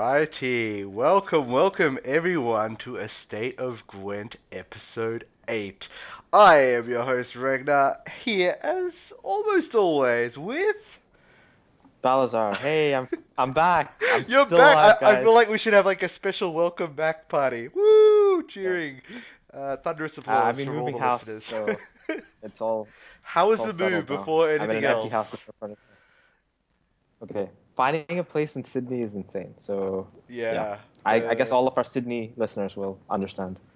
Alrighty, welcome, welcome everyone to A State of Gwent episode 8. I am your host Ragnaer, here as almost always with... Balazar, hey, I'm I'm back. I'm You're back! alive, I, I feel like we should have like a special welcome back party. Woo! Cheering. Uh, thunderous Uh, applause I've been from all the house, listeners. so it's all. How was the move now. before anything else? house with no furniture. Okay, finding a place in Sydney is insane. So Yeah. I, I guess all of our Sydney listeners will understand.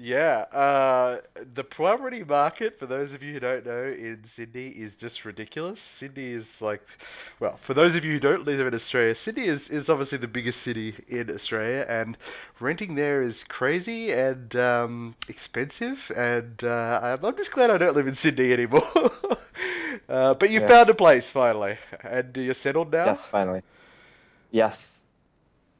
Yeah, uh, the property market, for those of you who don't know, in Sydney is just ridiculous. Sydney is like, well, for those of you who don't live in Australia, Sydney is, is obviously the biggest city in Australia, and renting there is crazy and um, expensive. And uh, I'm I'm just glad I don't live in Sydney anymore. uh, but you Yeah. found a place finally, and you're settled now. Yes, finally. Yes,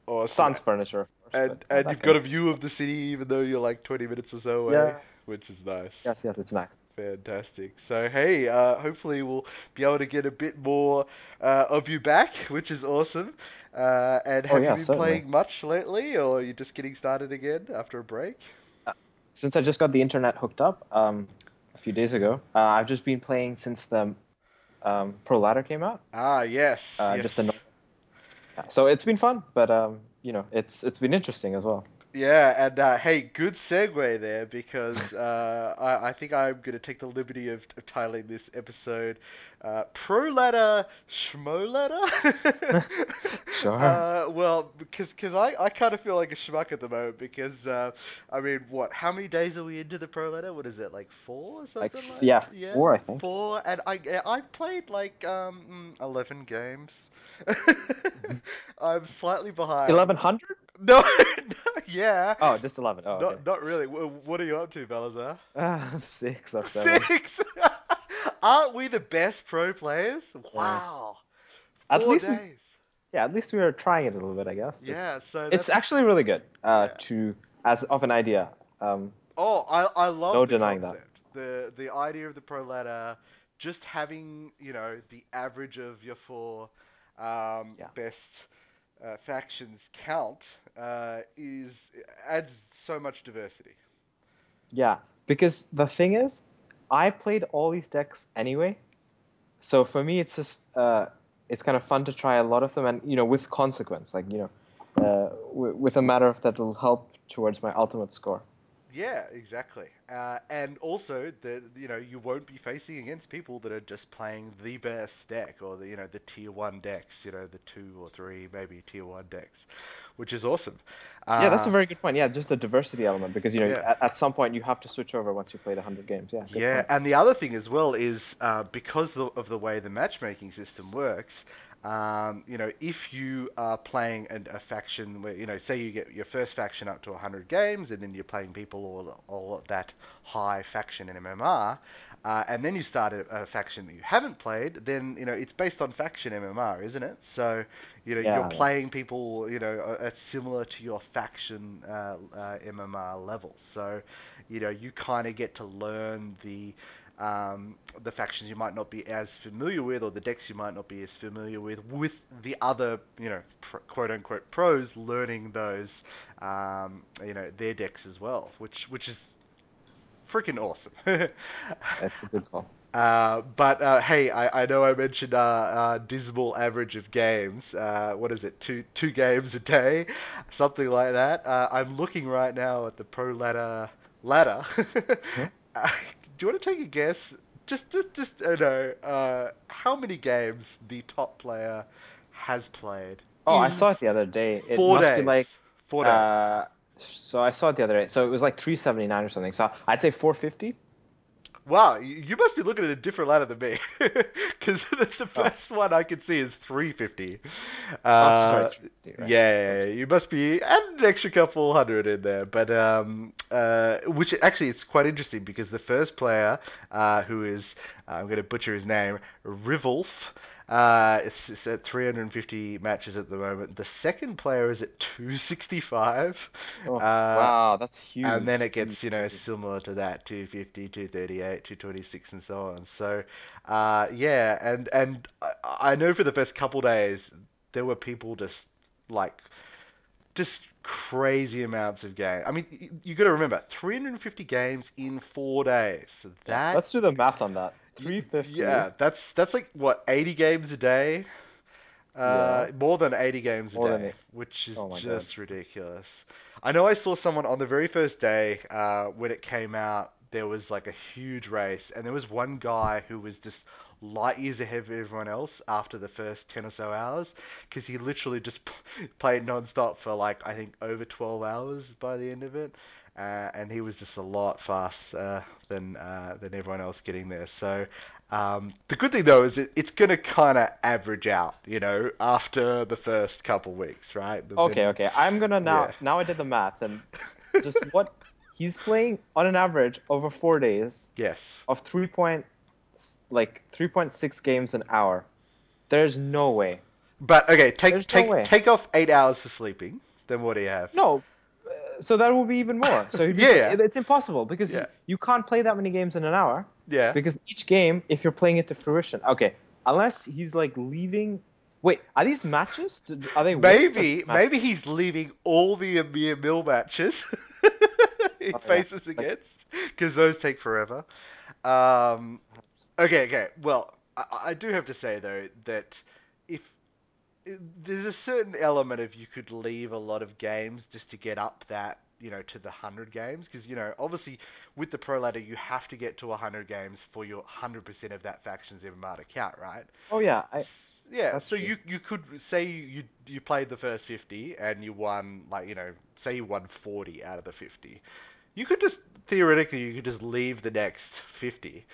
Awesome. sans furniture. And and you've got a view of the city, even though you're like 20 minutes or so away, Yeah. which is nice. Yes, yes, it's nice. Fantastic. So, hey, uh, hopefully we'll be able to get a bit more uh, of you back, which is awesome. Uh, and Oh, have yeah, you been certainly. playing much lately, or are you just getting started again after a break? Since I just got the internet hooked up um, a few days ago, uh, I've just been playing since the um, Pro Ladder came out. Ah, yes. Uh, yes. just so it's been fun, but um, you know, it's it's been interesting as well. Yeah, and uh, hey, good segue there because uh, I, I think I'm going to take the liberty of, of titling this episode uh, Pro Ladder Schmo Ladder. Sure. Uh, well, because cause I, I kind of feel like a schmuck at the moment because, uh, I mean, what, how many days are we into the Pro Ladder? What is it, like four or something Like, like, yeah, yeah, four, I think. Four, and I, I've played like um, mm, 11 games. I'm slightly behind. Eleven hundred? No, yeah. Oh, just eleven. Oh, okay. Not, not really. Wh- What are you up to, Balazar? Ah, six or seven. Six. Aren't we the best pro players? Wow. At Four least we- days. Yeah, at least we are trying it a little bit, I guess. Yeah. It's, So it's actually really good. Uh, Yeah. to as of an idea. Um, Oh, I I love No the denying that. The the idea of the pro ladder, just having you know the average of your four um, Yeah. best uh, factions count uh, is adds so much diversity. yeah, because the thing is, I played all these decks anyway, so for me it's just uh, it's kind of fun to try a lot of them, and you know, with consequence, like you know, uh, w- with a matter of that will help towards my ultimate score. Yeah, exactly. Uh, and also that you know you won't be facing against people that are just playing the best deck or the you know the tier one decks, you know the two or three maybe tier one decks, which is awesome. yeah, that's a Uh, very good point. Yeah, just the diversity element because you know Yeah. at, at some point you have to switch over once you've played 100 games. Yeah. Yeah, point. and the other thing as well is uh, because the, of the way the matchmaking system works, um, you know, if you are playing a, a faction where, you know, say you get your first faction up to 100 games and then you're playing people all, all at that high faction in MMR, uh, and then you start a, a faction that you haven't played, then, you know, it's based on faction MMR, isn't it? So, you know, Yeah, you're playing people, you know, uh, at similar to your faction uh, uh, MMR level. So, you know, you kind of get to learn the um, the factions you might not be as familiar with, or the decks you might not be as familiar with, with the other, you know, quote unquote pros learning those, um, you know, their decks as well, which which is freaking awesome. That's a good call. Uh, but uh, hey, I, I know I mentioned uh, uh, dismal average of games. Uh, what is it? Two two games a day, something like that. Uh, I'm looking right now at the pro ladder ladder. Uh, do you want to take a guess? Just just just uh, no. Uh, how many games the top player has played? Oh, I saw it the other day. It four must days. be like four days. Uh, so I saw it the other day. So it was like 379 or something. So I'd say 450. Wow, you must be looking at a different ladder than me, because the Oh. first one I can see is 350. Oh, Uh, right? yeah, you must be add an extra couple hundred in there, but um, uh, which actually it's quite interesting because the first player, uh, who is uh, I'm going to butcher his name, Rivolf. Uh, it's, it's at 350 matches at the moment. The second player is at 265. Oh, uh, wow, that's huge. and then it gets, you know, similar to that 250, 238, 226, and so on. So, uh, yeah, and and I, I know for the first couple days there were people just like just crazy amounts of game. I mean, you, you got to remember 350 games in four days. So that, Let's do the math on that. Y- 350. yeah, that's that's like what 80 games a day. Uh, Yeah. more than 80 games a More day, which is Oh my God. just ridiculous. I know I saw someone on the very first day uh, when it came out, there was like a huge race, and there was one guy who was just light years ahead of everyone else after the first 10 or so hours, because he literally just played non-stop for like, I think, over 12 hours by the end of it. Uh, and he was just a lot faster than uh, than everyone else getting there. So um, the good thing though is it, it's going to kind of average out, you know, after the first couple weeks, right? But Okay, then, okay. I'm gonna yeah, now. Now I did the math and just what he's playing on an average over four days yes. of three point like 3.6 games an hour. There's no way. But okay, take There's take way. take off eight hours for sleeping. Then what do you have? No. So that will be even more. So be, Yeah, yeah. it's impossible because Yeah. you, you can't play that many games in an hour. Yeah. Because each game, if you're playing it to fruition, okay, unless he's like leaving. Wait, are these matches? Are they Maybe maybe he's leaving all the Emhyr Mill matches he Oh, faces Like- against because those take forever. Um, okay, okay. Well, I, I do have to say though that there's a certain element of you could leave a lot of games just to get up that you know to the 100 games because you know obviously with the pro ladder you have to get to 100 games for your 100% of that faction's MMR to count right? Oh yeah, I, yeah so true. you you could say you you played the first 50 and you won like you know say you won 40 out of the 50 you could just theoretically you could just leave the next 50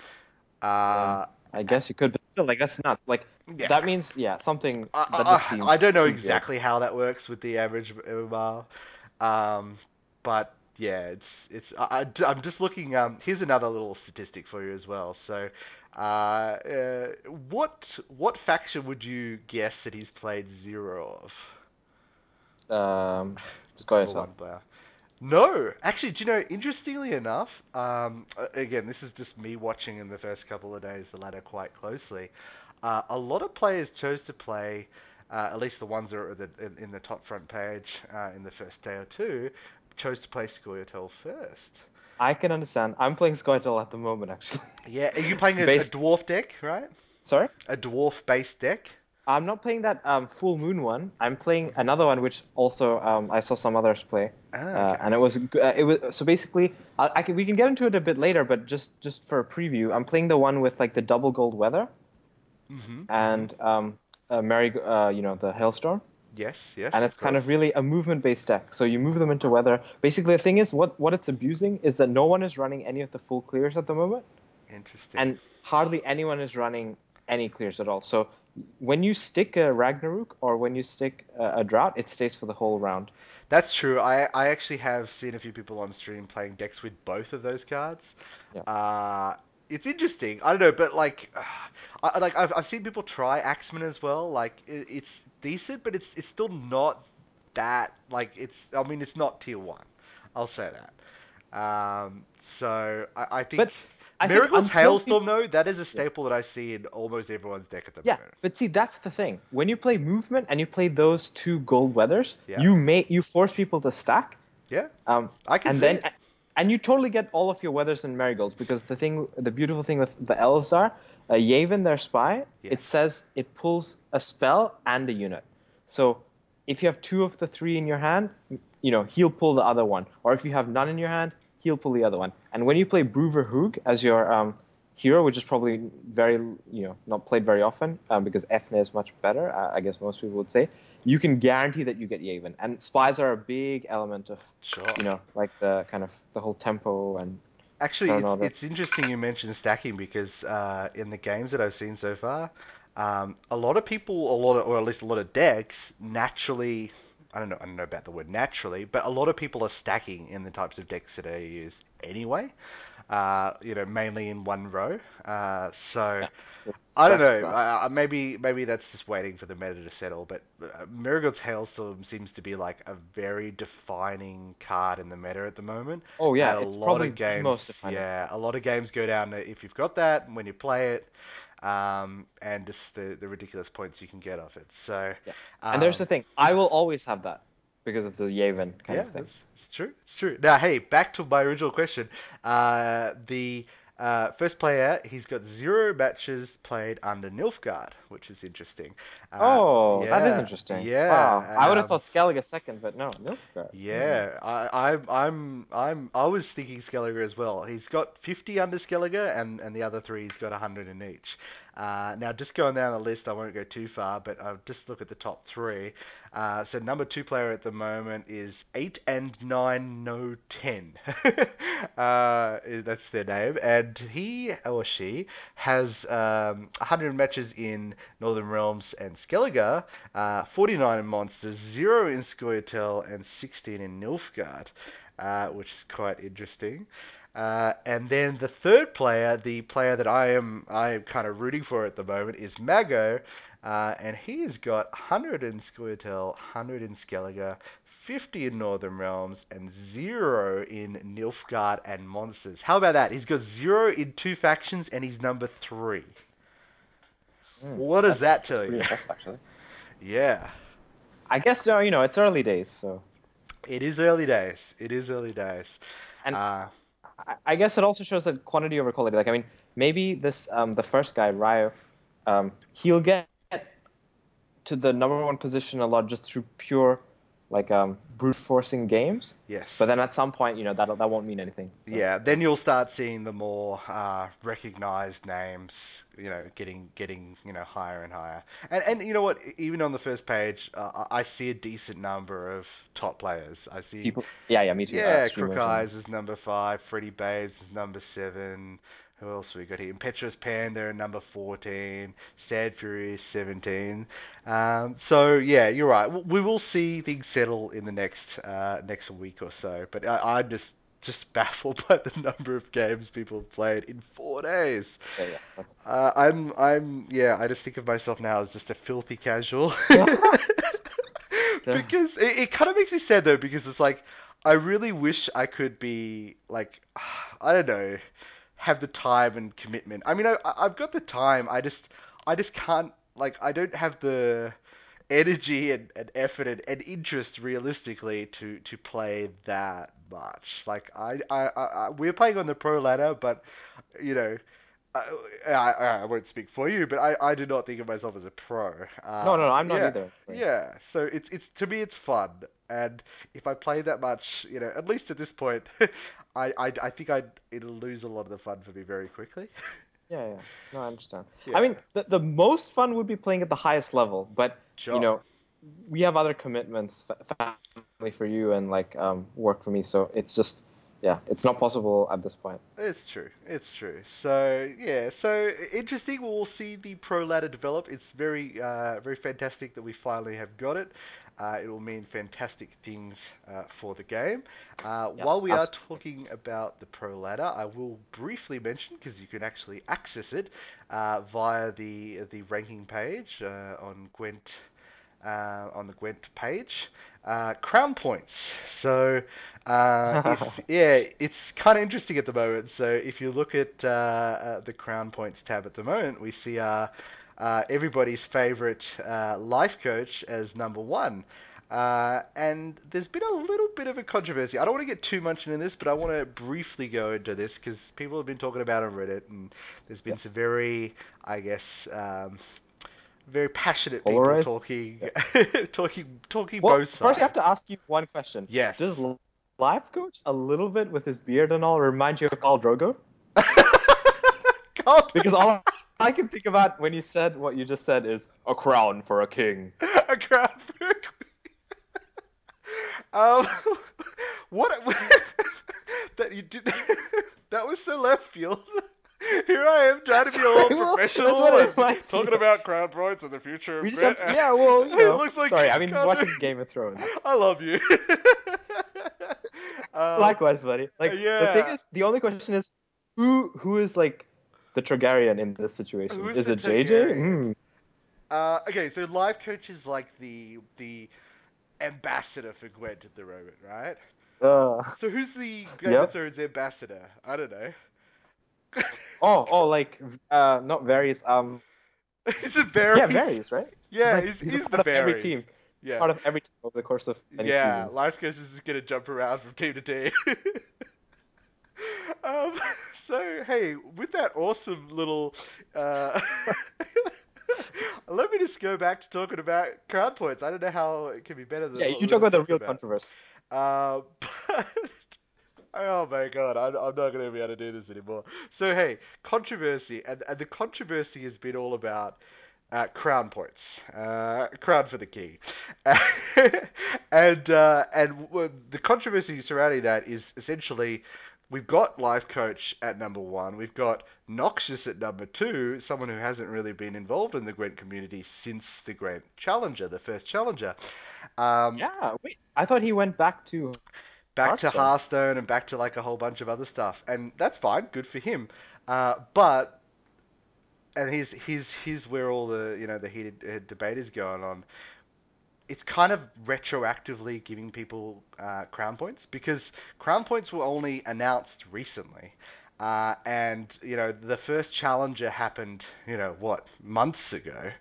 uh I guess you could, but still, like that's not like Yeah. that means yeah something I, I, I don't know too good. exactly how that works with the average MMR, um, but yeah, it's it's. I, I'm just looking. Um, here's another little statistic for you as well. So, uh, uh, what what faction would you guess that he's played zero of? Um, just go ahead, Number Tom. one player. No, actually, do you know? Interestingly enough, um, again, this is just me watching in the first couple of days the ladder quite closely. Uh, a lot of players chose to play, uh, at least the ones that are the, in, in the top front page uh, in the first day or two, chose to play Scoia'tael first. I can understand. I'm playing Scoia'tael at the moment, actually. Yeah, are you playing a, a dwarf deck, right? Sorry, A dwarf based deck. I'm not playing that um, full moon one. I'm playing another one, which also um, I saw some others play, Ah, uh, and it was uh, it was so basically I, I can, we can get into it a bit later, but just just for a preview, I'm playing the one with like the double gold weather hmm and um, uh, Mary, uh, you know, the hailstorm. Yes, yes. and it's kind of really a movement based deck. So you move them into weather. Basically, the thing is, what what it's abusing is that no one is running any of the full clears at the moment, interesting. and hardly anyone is running any clears at all. So when you stick a Ragnarok or when you stick a, a drought, it stays for the whole round. That's true. I, I actually have seen a few people on stream playing decks with both of those cards. Yeah. Uh, it's interesting. I don't know, but like, uh, I, like I've, I've seen people try Axeman as well. Like, it, it's decent, but it's it's still not that like it's. I mean, it's not tier one. I'll say that. Um, so I, I think But I Marigold's Hailstorm people- though that is a staple that I see in almost everyone's deck at the Yeah, moment. but see, that's the thing. When you play movement and you play those two gold weathers, Yeah. you make you force people to stack. Yeah, Um, I can and see then, it. and you totally get all of your weathers and marigolds because the thing, the beautiful thing with the elves are, uh, Yaevinn, their spy, it says it pulls a spell and a unit. So if you have two of the three in your hand, you know he'll pull the other one, or if you have none in your hand, he'll pull the other one. And when you play Brouver Hoog as your um, hero, which is probably very, you know, not played very often um, because Eithné is much better, uh, I guess most people would say, you can guarantee that you get Yaevinn. And spies are a big element of Sure. you know, like the kind of the whole tempo and Actually, it's, it's interesting you mentioned stacking because uh, in the games that I've seen so far, um, a lot of people, a lot of, or at least a lot of decks, naturally, I don't know, I don't know about the word naturally, but a lot of people are stacking in the types of decks that I use anyway. Uh, you know, mainly in one row. Uh, so. I don't know. Uh, maybe maybe that's just waiting for the meta to settle. But uh, Marigold's Hailstorm seems to be like a very defining card in the meta at the moment. Oh yeah, And a it's lot of games, yeah, a lot of games go down if you've got that when you play it. Um, and just the, the ridiculous points you can get off it. So, Yeah. And there's the um, thing, I will always have that because of the Yaevinn kind yeah, of thing. that's it's true. It's true. Now, hey, back to my original question. Uh, the uh, first player, he's got zero matches played under Nilfgaard, which is interesting. Uh, Oh, that is yeah, interesting. Wow. I would have Um, thought Skellige second, but no, Nilfgaard. Yeah, I, I'm, I'm, I'm, I was thinking Skelliger as well. He's got 50 under Skelliger, and, and the other three he's got 100 in each. Uh, now, just going down the list, I won't go too far, but I'll just look at the top three. Uh, so, number two player at the moment is 8 and 9, no 10. uh, that's their name. And he or she has um, 100 matches in Northern Realms and Skellige, uh, 49 in Monsters, 0 in Scoia'tael, and 16 in Nilfgaard, uh, which is quite interesting. Uh, and then the third player, the player that I am I am kind of rooting for at the moment, is Mago, uh, and he has got 100 in Scoia'tael, 100 in Skellige, 50 in Northern Realms, and zero in Nilfgaard and Monsters. How about that? He's got zero in two factions, and he's number three. Hmm. What does that tell you? impressive actually. Yeah, I guess no, you know, it's early days, so it is early days. It is early days. and Uh, I, guess it also shows that quantity over quality. Like I mean, maybe this um the first guy, Ryef, um, he'll get to the number one position a lot just through pure like um brute forcing games. Yes. But then at some point, you know, that that won't mean anything. So Yeah, then you'll start seeing the more uh, recognized names, you know, getting getting you know higher and higher. And and you know what? Even on the first page, uh, I see a decent number of top players. I see, People yeah, yeah, me too. Yeah, Crook Eyes is number five, Freddy Babes is number seven. Who else we got here? Impetuous Panda number fourteen, Sad Fury seventeen. Um, so yeah, you're right. We will see things settle in the next uh, next week or so. But I, I'm just just baffled by the number of games people have played in four days. yeah, yeah. Uh, I'm I'm yeah. I just think of myself now as just a filthy casual. because it, it kind of makes me sad though because it's like I really wish I could be like I don't know have the time and commitment. I mean I I've got the time. I just I just can't like I don't have the energy and, and effort and, and interest realistically to to play that much. Like I, I, I, we're playing on the pro ladder, but you know. I, I, I won't speak for you, but I, I do not think of myself as a pro. no, Uh, no, no, I'm not yeah, either. Right. yeah. So it's it's to me it's fun, and if I play that much, you know, at least at this point, I I, I think I it'll lose a lot of the fun for me very quickly. Yeah, yeah. No, I understand. I mean, the the most fun would be playing at the highest level, but you know, we have other commitments, family for you and like um work for me, so it's just yeah, it's not possible at this point. It's true. It's true. So yeah, so interesting. We'll see the pro ladder develop. It's very, uh, very fantastic that we finally have got it. Uh, it will mean fantastic things uh, for the game. Uh, while Yes, we are talking about the pro ladder, I will briefly mention because you can actually access it uh, via the the ranking page uh, on Gwent uh, on the Gwent page. Uh, crown points. So, uh, if yeah, it's kind of interesting at the moment. So, if you look at uh, uh, the crown points tab at the moment, we see uh, uh, everybody's favorite uh, life coach as number one. Uh, and there's been a little bit of a controversy. I don't want to get too much into this, but I want to briefly go into this because people have been talking about it on Reddit, and there's been Yep. some very, I guess, um, very passionate people talking, Yeah. talking, talking Well, both first I have to ask you one question. Yes. L- Life Coach a little bit with his beard and all remind you of Khal Drogo? Because all I can think about when you said what you just said is a crown for a king. a crown for a queen. Um, what? that you did? That was so left field. Here I am trying to be all Sorry, well, professional and me talking about crown points and the future We of just have yeah, well, you It looks like Sorry, I mean, watching Game of Thrones. I love you. Um, Likewise, buddy. Like the thing is, the only question is, who who is like the Targaryen in this situation? Who's Is it JJ? Hmm. Uh, okay, so life coach is like the the ambassador for Gwent at the moment, right? Uh. So who's the Game of Thrones ambassador? I don't know. Oh, oh, like uh, not Varys. Um, Is it Varys? yeah, Varys, right? He's Yeah, like is he's a the of every team. Yeah, part of every team over the course of yeah. seasons. Life coach is gonna jump around from team to team. um, so hey, with that awesome little, uh, let me just go back to talking about crown points. I don't know how it can be better than we you talk about the real about. controversy. Uh, but Oh my god, I'm, I'm not going to be able to do this anymore. So hey, controversy, and, and the controversy has been all about uh, crown points, uh, crown for the king, and uh, and w- the controversy surrounding that is essentially. We've got Life Coach at number one. We've got Noxious at number two, someone who hasn't really been involved in the Gwent community since the Gwent Challenger, the first Challenger. Um, Yeah, wait. I thought he went back to back to Hearthstone. Hearthstone and back to like a whole bunch of other stuff, and that's fine, good for him. Uh, but and here's here's here's where all the you know the heated uh, debate is going on. It's kind of retroactively giving people uh, crown points because crown points were only announced recently. Uh, and you know the first challenger happened, you know what, months ago,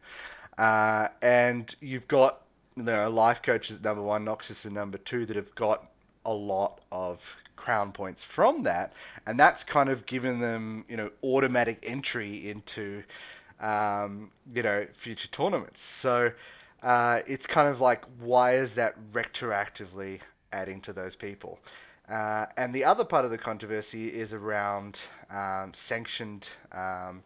uh, and you've got you know life coaches at number one, Noxious at number two that have got a lot of crown points from that, and that's kind of given them you know automatic entry into um, you know future tournaments. So uh, it's kind of like why is that retroactively adding to those people? Uh, and the other part of the controversy is around um, sanctioned um,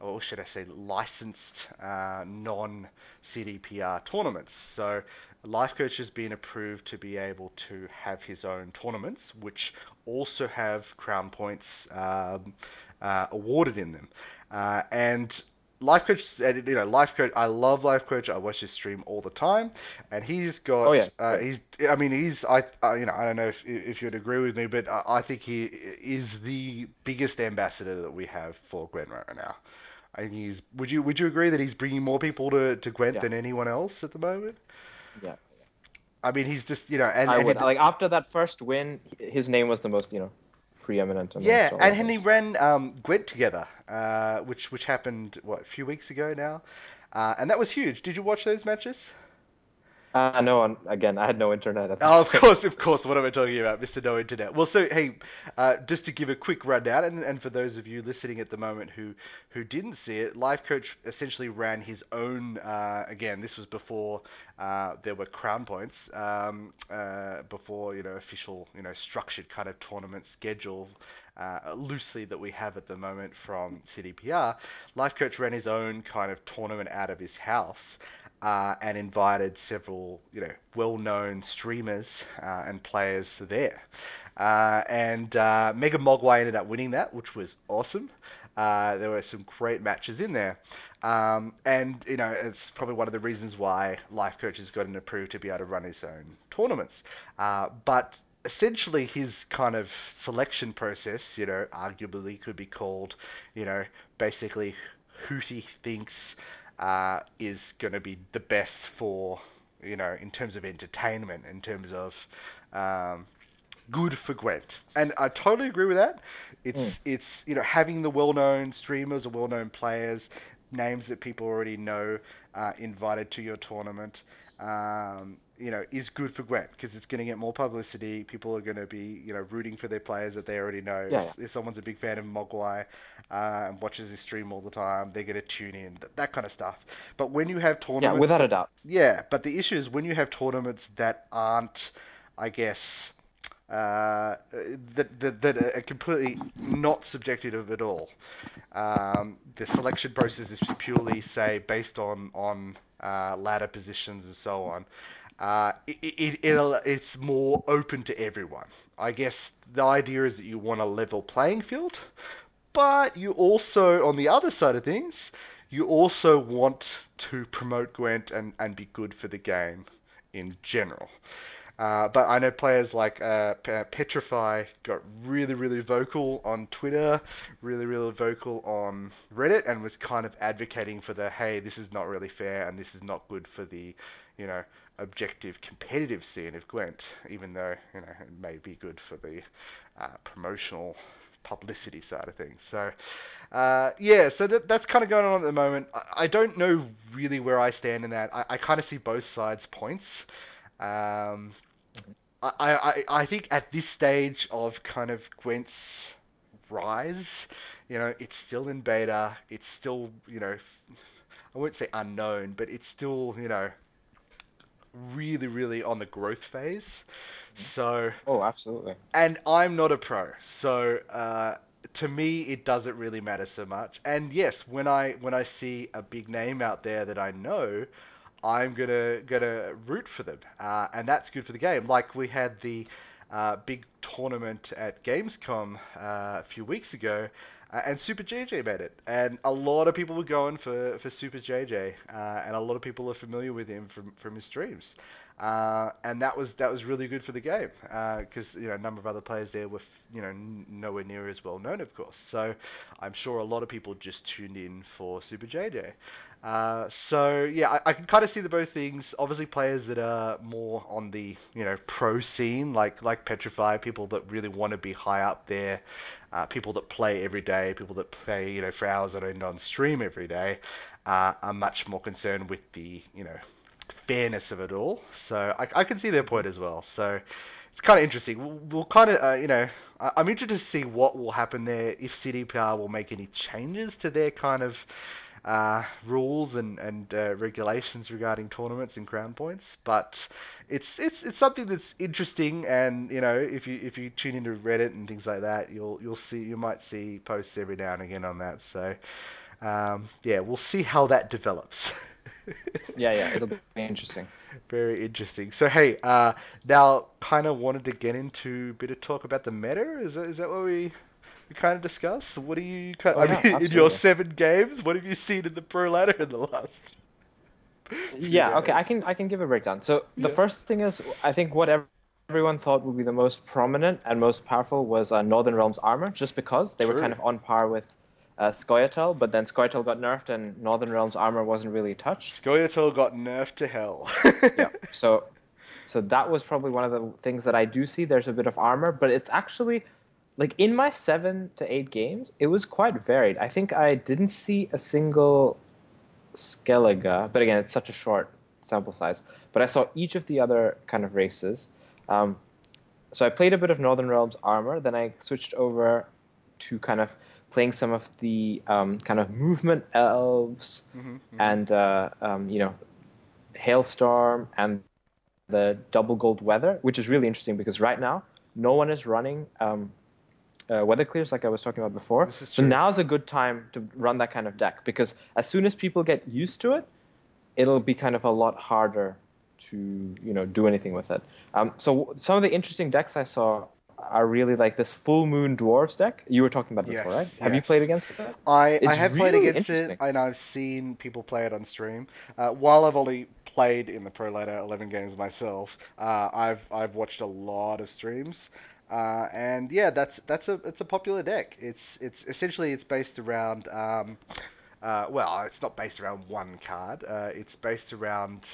or should I say, licensed uh, non CDPR tournaments. So, Life Coach has been approved to be able to have his own tournaments, which also have crown points um, uh, awarded in them. Uh, and Life Coach said, you know, Life Coach. I love Life Coach. I watch his stream all the time, and he's got. Oh yeah, Uh, he's. I mean, he's. I. You know, I don't know if if you'd agree with me, but I, I think he is the biggest ambassador that we have for Gwent right now. I think he's. Would you Would you agree that he's bringing more people to to Gwent Yeah, than anyone else at the moment? yeah. I mean, he's just you know, and I and would. he, Like after that first win, his name was the most, you know, preeminent yeah, and he ran um, Gwent together, uh, which which happened what a few weeks ago now, uh, and that was huge. Did you watch those matches? Uh no, and again, I had no internet at Oh, of course, of course. What am I talking about, Mr. No Internet? Well, so hey, uh, just to give a quick rundown, and, and for those of you listening at the moment who who didn't see it, Life Coach essentially ran his own. Uh, again, this was before uh, there were crown points, um, uh, before you know official, you know, structured kind of tournament schedule. Uh, loosely that we have at the moment from CDPR, Life Coach ran his own kind of tournament out of his house, uh, and invited several, you know, well-known streamers uh, and players there. Uh, and uh, Mega Mogwai ended up winning that, which was awesome. Uh, there were some great matches in there. Um, and, you know, it's probably one of the reasons why Life Coach has gotten approved to be able to run his own tournaments. Uh, but essentially his kind of selection process, you know, arguably could be called, you know, basically who he thinks uh, is going to be the best for, you know, in terms of entertainment, in terms of um, good for Gwent. And I totally agree with that. Mm, It's it's you know having the well-known streamers or well-known players, names that people already know, uh, invited to your tournament. Um, you know, is good for Gwent because it's going to get more publicity. People are going to be, you know, rooting for their players that they already know. yeah, If, if someone's a big fan of Mogwai uh, and watches his stream all the time, they're going to tune in. That, that kind of stuff. But when you have tournaments, yeah, without a doubt. yeah, but the issue is when you have tournaments that aren't, I guess, uh, that, that, that are completely not subjective at all. Um, the selection process is purely, say, based on on uh, ladder positions and so on. Uh, it, it, it, it's more open to everyone. I guess the idea is that you want a level playing field, but you also, on the other side of things, you also want to promote Gwent and, and be good for the game in general. Uh, but I know players like uh, Petrify got really, really vocal on Twitter, really, really vocal on Reddit, and was kind of advocating for the hey, this is not really fair and this is not good for the, you know, objective competitive scene of Gwent, even though you know it may be good for the uh, promotional publicity side of things. So, uh, yeah, so that, that's kind of going on at the moment. I, I don't know really where I stand in that. I, I kind of see both sides' points. Um, I, I, I think at this stage of kind of Gwent's rise, you know, it's still in beta. It's still, you know, I won't say unknown, but it's still, you know, really, really on the growth phase. So, Oh, absolutely. and I'm not a pro, so uh, to me it doesn't really matter so much. And yes, when I when I see a big name out there that I know, I'm gonna gonna root for them, uh, and that's good for the game. Like we had the uh, big tournament at Gamescom uh, a few weeks ago, uh, and Super JJ made it, and a lot of people were going for, for Super JJ, uh, and a lot of people are familiar with him from, from his streams. Uh, and that was that was really good for the game because uh, you know a number of other players there were f- you know n- nowhere near as well known, of course. So I'm sure a lot of people just tuned in for Super JJ. Uh, so yeah, I, I can kind of see the both things. Obviously, players that are more on the you know pro scene, like like Petrify, people that really want to be high up there, uh, people that play every day, people that play you know for hours that end on stream every day, uh, are much more concerned with the you know fairness of it all. So I, I can see their point as well. So it's kind of interesting. We'll, we'll kind of, uh, you know, I, I'm interested to see what will happen there if CDPR will make any changes to their kind of uh, rules and and uh, regulations regarding tournaments and crown points. But it's it's it's something that's interesting, and you know, if you if you tune into Reddit and things like that, you'll you'll see you might see posts every now and again on that. So um, yeah, we'll see how that develops. Yeah, yeah, it'll be interesting. Very interesting. So hey, uh, now kind of wanted to get into a bit of talk about the meta. Is that is that what we we kind of discuss? What do you? ki- Oh I yeah, mean, in your seven games, what have you seen in the pro ladder in the last Yeah, okay, I can I can give a breakdown. So the Yeah, first thing is I think what everyone thought would be the most prominent and most powerful was uh, Northern Realms armor, just because they were kind of on par with uh, Scoia'tael, but then Scoia'tael got nerfed and Northern Realms armor wasn't really touched. Scoia'tael got nerfed to hell. Yeah, so so that was probably one of the things that I do see. There's a bit of armor, but it's actually like in my seven to eight games, it was quite varied. I think I didn't see a single Skellige, but again, it's such a short sample size. But I saw each of the other kind of races. Um, so I played a bit of Northern Realms armor, then I switched over to kind of playing some of the um, kind of movement elves hmm hmm and uh, um, you know hailstorm and the double gold weather, which is really interesting because right now no one is running um, uh, weather clears like I was talking about before. So true. now's a good time to run that kind of deck because as soon as people get used to it, it'll be kind of a lot harder to you know do anything with it. Um, so some of the interesting decks I saw are really like this full moon dwarves deck you were talking about before, right? Yes, Have you played against it? I, I It's have played against it, and I've seen people play it on stream. Uh, while I've only played in the Pro Ladder 11 games myself, uh, I've I've watched a lot of streams, uh, and yeah, that's that's a it's a popular deck. It's it's essentially it's based around um, uh, well, it's not based around one card. Uh, it's based around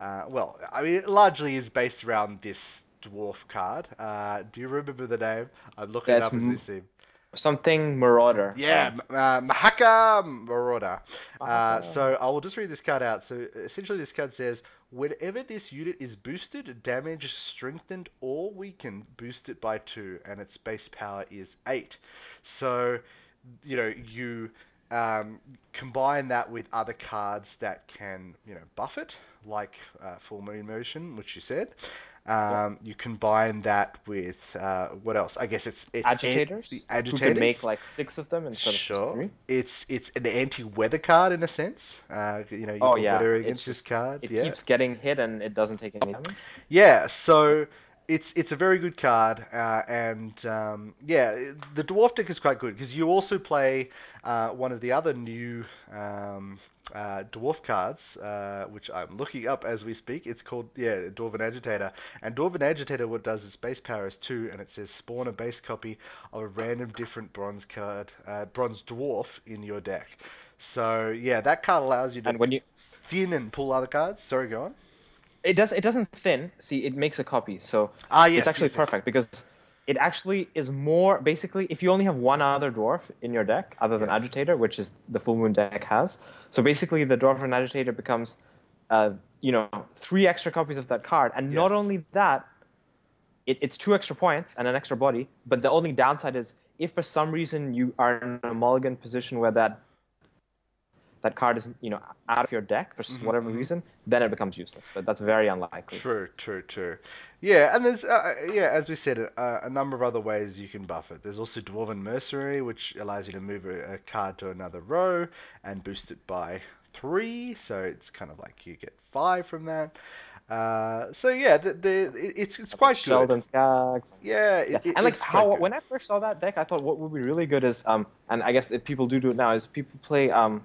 uh, well, I mean, it largely is based around this dwarf card. Uh, do you remember the name? I'm looking it up as we see. Something Marauder. Yeah, uh, Mahakam Marauder. Uh, so I will just read this card out. So essentially, this card says whenever this unit is boosted, damaged, strengthened, or weakened, boost it by two, and its base power is eight. So you know you um, combine that with other cards that can you know buff it, like uh, Full Moon Potion, which you said. Um, you combine that with uh, what else? I guess it's it's an- the Agitators who can make like six of them instead of just Sure. three. It's it's an anti-weather card in a sense. Uh, you know, you Oh yeah, weather against this card. it Yeah. keeps getting hit and it doesn't take any damage. Yeah, so it's it's a very good card, uh, and um, yeah, the dwarf deck is quite good because you also play uh, one of the other new um, uh, dwarf cards, uh, which I'm looking up as we speak. It's called yeah, Dwarven Agitator, and Dwarven Agitator what does is base power is two, and it says spawn a base copy of a random different bronze card, uh, bronze dwarf in your deck. So yeah, that card allows you to And when you thin and pull other cards. Sorry, go on. it does it doesn't thin. See, it makes a copy, so Ah, it's actually yes, yes. perfect because it actually is more basically if you only have one other dwarf in your deck other than Yes. agitator which is the full moon deck has so basically the dwarf and agitator becomes uh, you know three extra copies of that card. And not only that it, it's two extra points and an extra body. But the only downside is if for some reason you are in a mulligan position where that that card is you know out of your deck for s Mhm, whatever mhm. reason then it becomes useless but that's very unlikely True, true, true. Yeah, and there's uh, yeah, as we said, a, a number of other ways you can buff it. There's also Dwarven Mercenary, which allows you to move a, a card to another row and boost it by three. So it's kind of like you get five from that. Uh, so yeah, the, the it's it's quite good. Skaggs. Yeah, Yeah, it, it- and like how when I first saw that deck, I thought what would be really good is um, and I guess if people do do it now is people play um,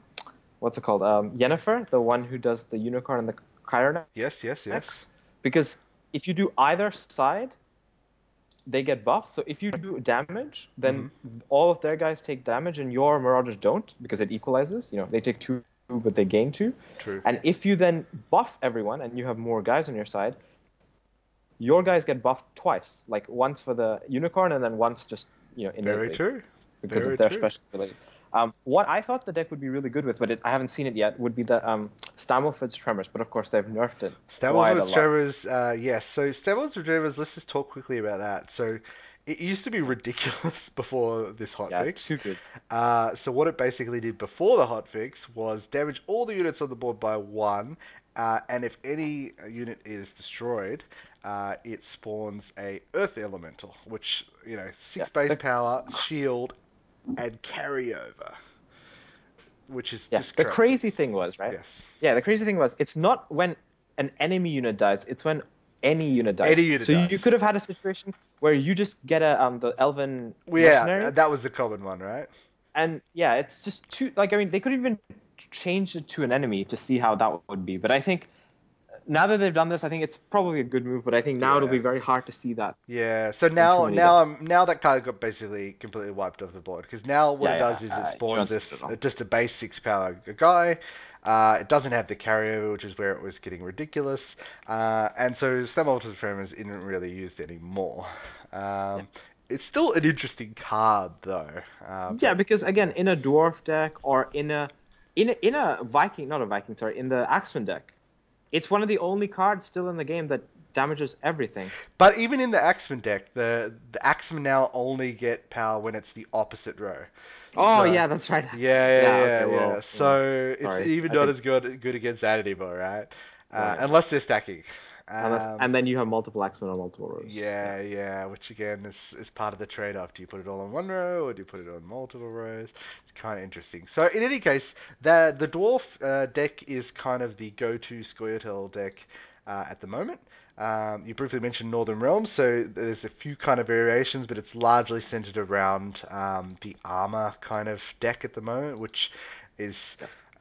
what's it called um, Yennefer, the one who does the unicorn and the Chiron Yes, yes, yes. because if you do either side, they get buffed. So if you do damage, then Mm-hmm. all of their guys take damage and your Marauders don't because it equalizes. You know, they take two, but they gain two. True. And if you then buff everyone and you have more guys on your side, your guys get buffed twice, like once for the unicorn and then once just you know innately Very true. because Very of their true. special ability. Um, what I thought the deck would be really good with, but it, I haven't seen it yet, would be the um, Stammelford's Tremors. But of course, they've nerfed it. Stammelford's. Tremors, uh, yes. So Stammelford's Tremors, let's just talk quickly about that. So it used to be ridiculous before this Yeah, hotfix. good. Uh, so what it basically did before the hotfix was damage all the units on the board by one, uh, and if any unit is destroyed, uh, it spawns a Earth Elemental, which you know six Yeah, base power, shield, and carryover, which is Yeah, the crazy. crazy thing was right. Yes. Yeah, the crazy thing was it's not when an enemy unit dies; it's when any unit dies. Any unit so dies. you could have had a situation where you just get a um the elven Well, yeah, that was the common one, right? and yeah, it's just too like I mean they could even change it to an enemy to see how that would be. But I think now that they've done this, I think it's probably a good move. But I think now it'll be very hard to see that. Yeah. So now, now, um, now that card got basically completely wiped off the board because now what Yeah, it does yeah, is uh, it spawns don't this it just a base six power guy. Uh, it doesn't have the carryover, which is where it was getting ridiculous. Uh, and so Stammelford's Tremors isn't really used anymore. Um, It's still an interesting card, though. Uh, Yeah, because again, in a dwarf deck or in a in a, in a Viking, not a Viking, sorry, in the Axeman deck, it's one of the only cards still in the game that damages everything. But even in the Axeman deck, the the Axeman now only get power when it's the opposite row. Oh So- yeah, that's right. Yeah, yeah, yeah, okay, yeah. well, so it's sorry. even not as good good against that anymore, right? Uh, Right. Unless they're stacking. Um, and then you have multiple Axemen on multiple rows. yeah, yeah, which again is, is part of the trade off. Do you put it all on one row or do you put it on multiple rows? It's kind of interesting. So, in any case, the, the Dwarf uh, deck is kind of the go to Scoia'tael deck uh, at the moment. Um, you briefly mentioned Northern Realms, so there's a few kind of variations, but it's largely centered around um, the armor kind of deck at the moment, which is,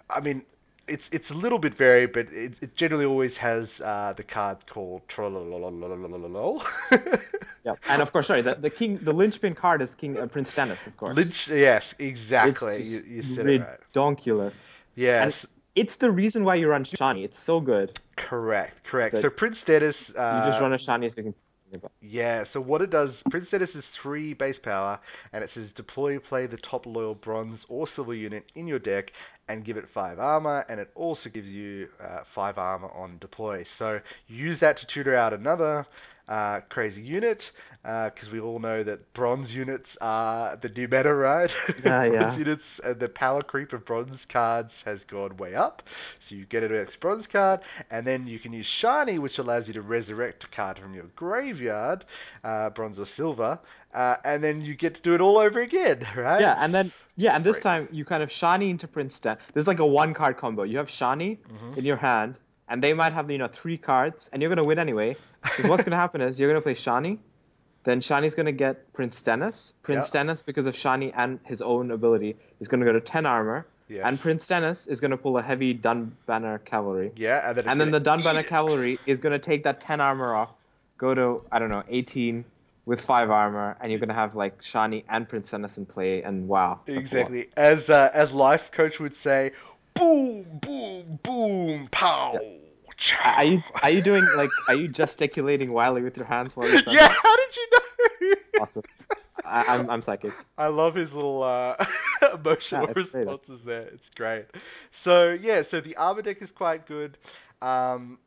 I mean, it's it's a little bit varied, but it, it generally always has uh, the card called Trollololololololol. Yeah, and of course, sorry, the, the king, the linchpin card is King uh, Prince Stennis, of course. Lynch, yes, exactly. It's You, you said it right. Yes, And it's the reason why you run Shani. It's so good. correct, correct. But So Prince Stennis, You uh, just run a Shani so you can. Yeah. So what it does, Prince Stennis is three base power, and it says deploy play the top loyal bronze or silver unit in your deck and give it five armor, and it also gives you uh, five armor on deploy. So use that to tutor out another uh, crazy unit, because we all know that bronze units are the new meta, right? Yeah, bronze yeah. units, uh, the power creep of bronze cards has gone way up. So you get an extra bronze card, and then you can use Shani, which allows you to resurrect a card from your graveyard, uh, bronze or silver, uh, and then you get to do it all over again, right? Yeah, and then yeah, and this great. time you kind of Shani into Prince. There's like a one card combo. You have Shani Mm-hmm. in your hand, and they might have you know three cards, and you're gonna win anyway. Because what's gonna happen is you're gonna play Shani, then Shani's gonna get Prince Stennis. Prince Yeah. Stennis, because of Shani and his own ability, is gonna go to ten armor. Yes. And Prince Stennis is gonna pull a heavy Dunbanner cavalry. yeah, and then, and then the Dunbanner cavalry is gonna take that ten armor off, go to I don't know eighteen with five armor, and you're gonna have like Shani and Prince Stennis in play, and wow. that's a lot. Exactly. As uh, as life coach would say, boom, boom, boom, pow. Are you are you doing like are you gesticulating wildly with your hands while you said Yeah, that? how did you know? Awesome. I, I'm I'm psychic. I love his little uh, emotional great. responses there. It's great. So yeah, so the armor deck is quite good. Um,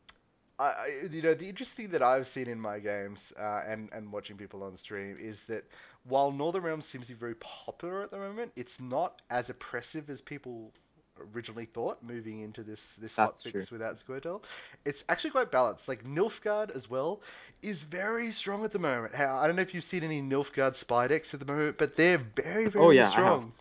I, I- you know, the interesting thing that I've seen in my games uh, and and watching people on stream is that while Northern Realms seems to be very popular at the moment, it's not as oppressive as people originally thought moving into this this That's true. hotfix without Squirtle. It's actually quite balanced. Like Nilfgaard as well is very strong at the moment. How I don't know if you've seen any Nilfgaard spy decks at the moment, but they're very Oh very yeah, strong.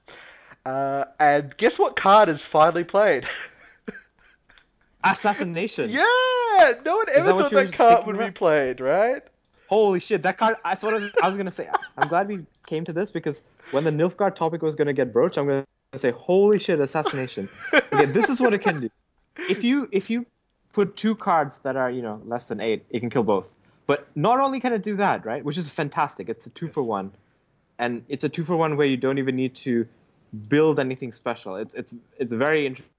Uh, and guess what card is finally played? Assassination. Yeah, no one ever that thought that card would be played, right? Holy shit, that card. That's what I was, I was gonna say. I'm glad we came to this because when the Nilfgaard topic was gonna get broached, I'm gonna say, holy shit, assassination. Okay, this is what it can do. If you if you put two cards that are you know less than eight, it can kill both. But not only can it do that, right? Which is fantastic. It's a two for one, and it's a two for one where you don't even need to build anything special. It's it's it's very interesting.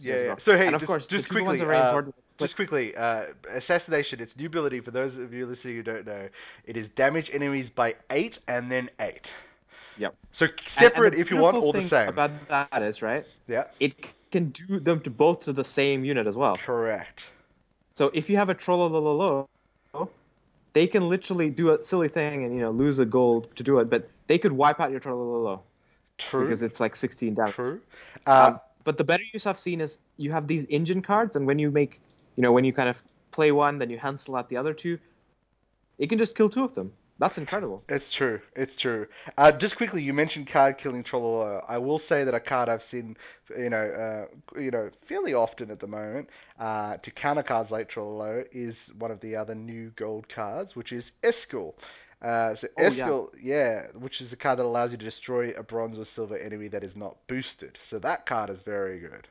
Yeah, yeah. well. So hey, and of just course, just the two for ones quickly, very uh. But just quickly, uh, assassination. Its new ability for those of you listening who don't know, it is damage enemies by eight and then eight. Yep. So And, and separate if you want, all the same. about that is, right, Yeah, it can do them to both to the same unit as well. correct. So if you have a Trollololo, they can literally do a silly thing and you know lose a gold to do it, but they could wipe out your Trollololo True. because it's like 16 damage. True. Uh, Um, but the better use I've seen is you have these engine cards, and when you make, you know, when you kind of play one, then you cancel out the other two, it can just kill two of them. That's incredible. It's true. It's true. Uh, just quickly, you mentioned card killing Trollolo. I will say that a card I've seen, you know, uh, you know, fairly often at the moment, uh, to counter cards like Trollolo is one of the other new gold cards, which is Eskel. Uh, so Oh yeah. Eskel, yeah, which is the card that allows you to destroy a bronze or silver enemy that is not boosted. So that card is very good.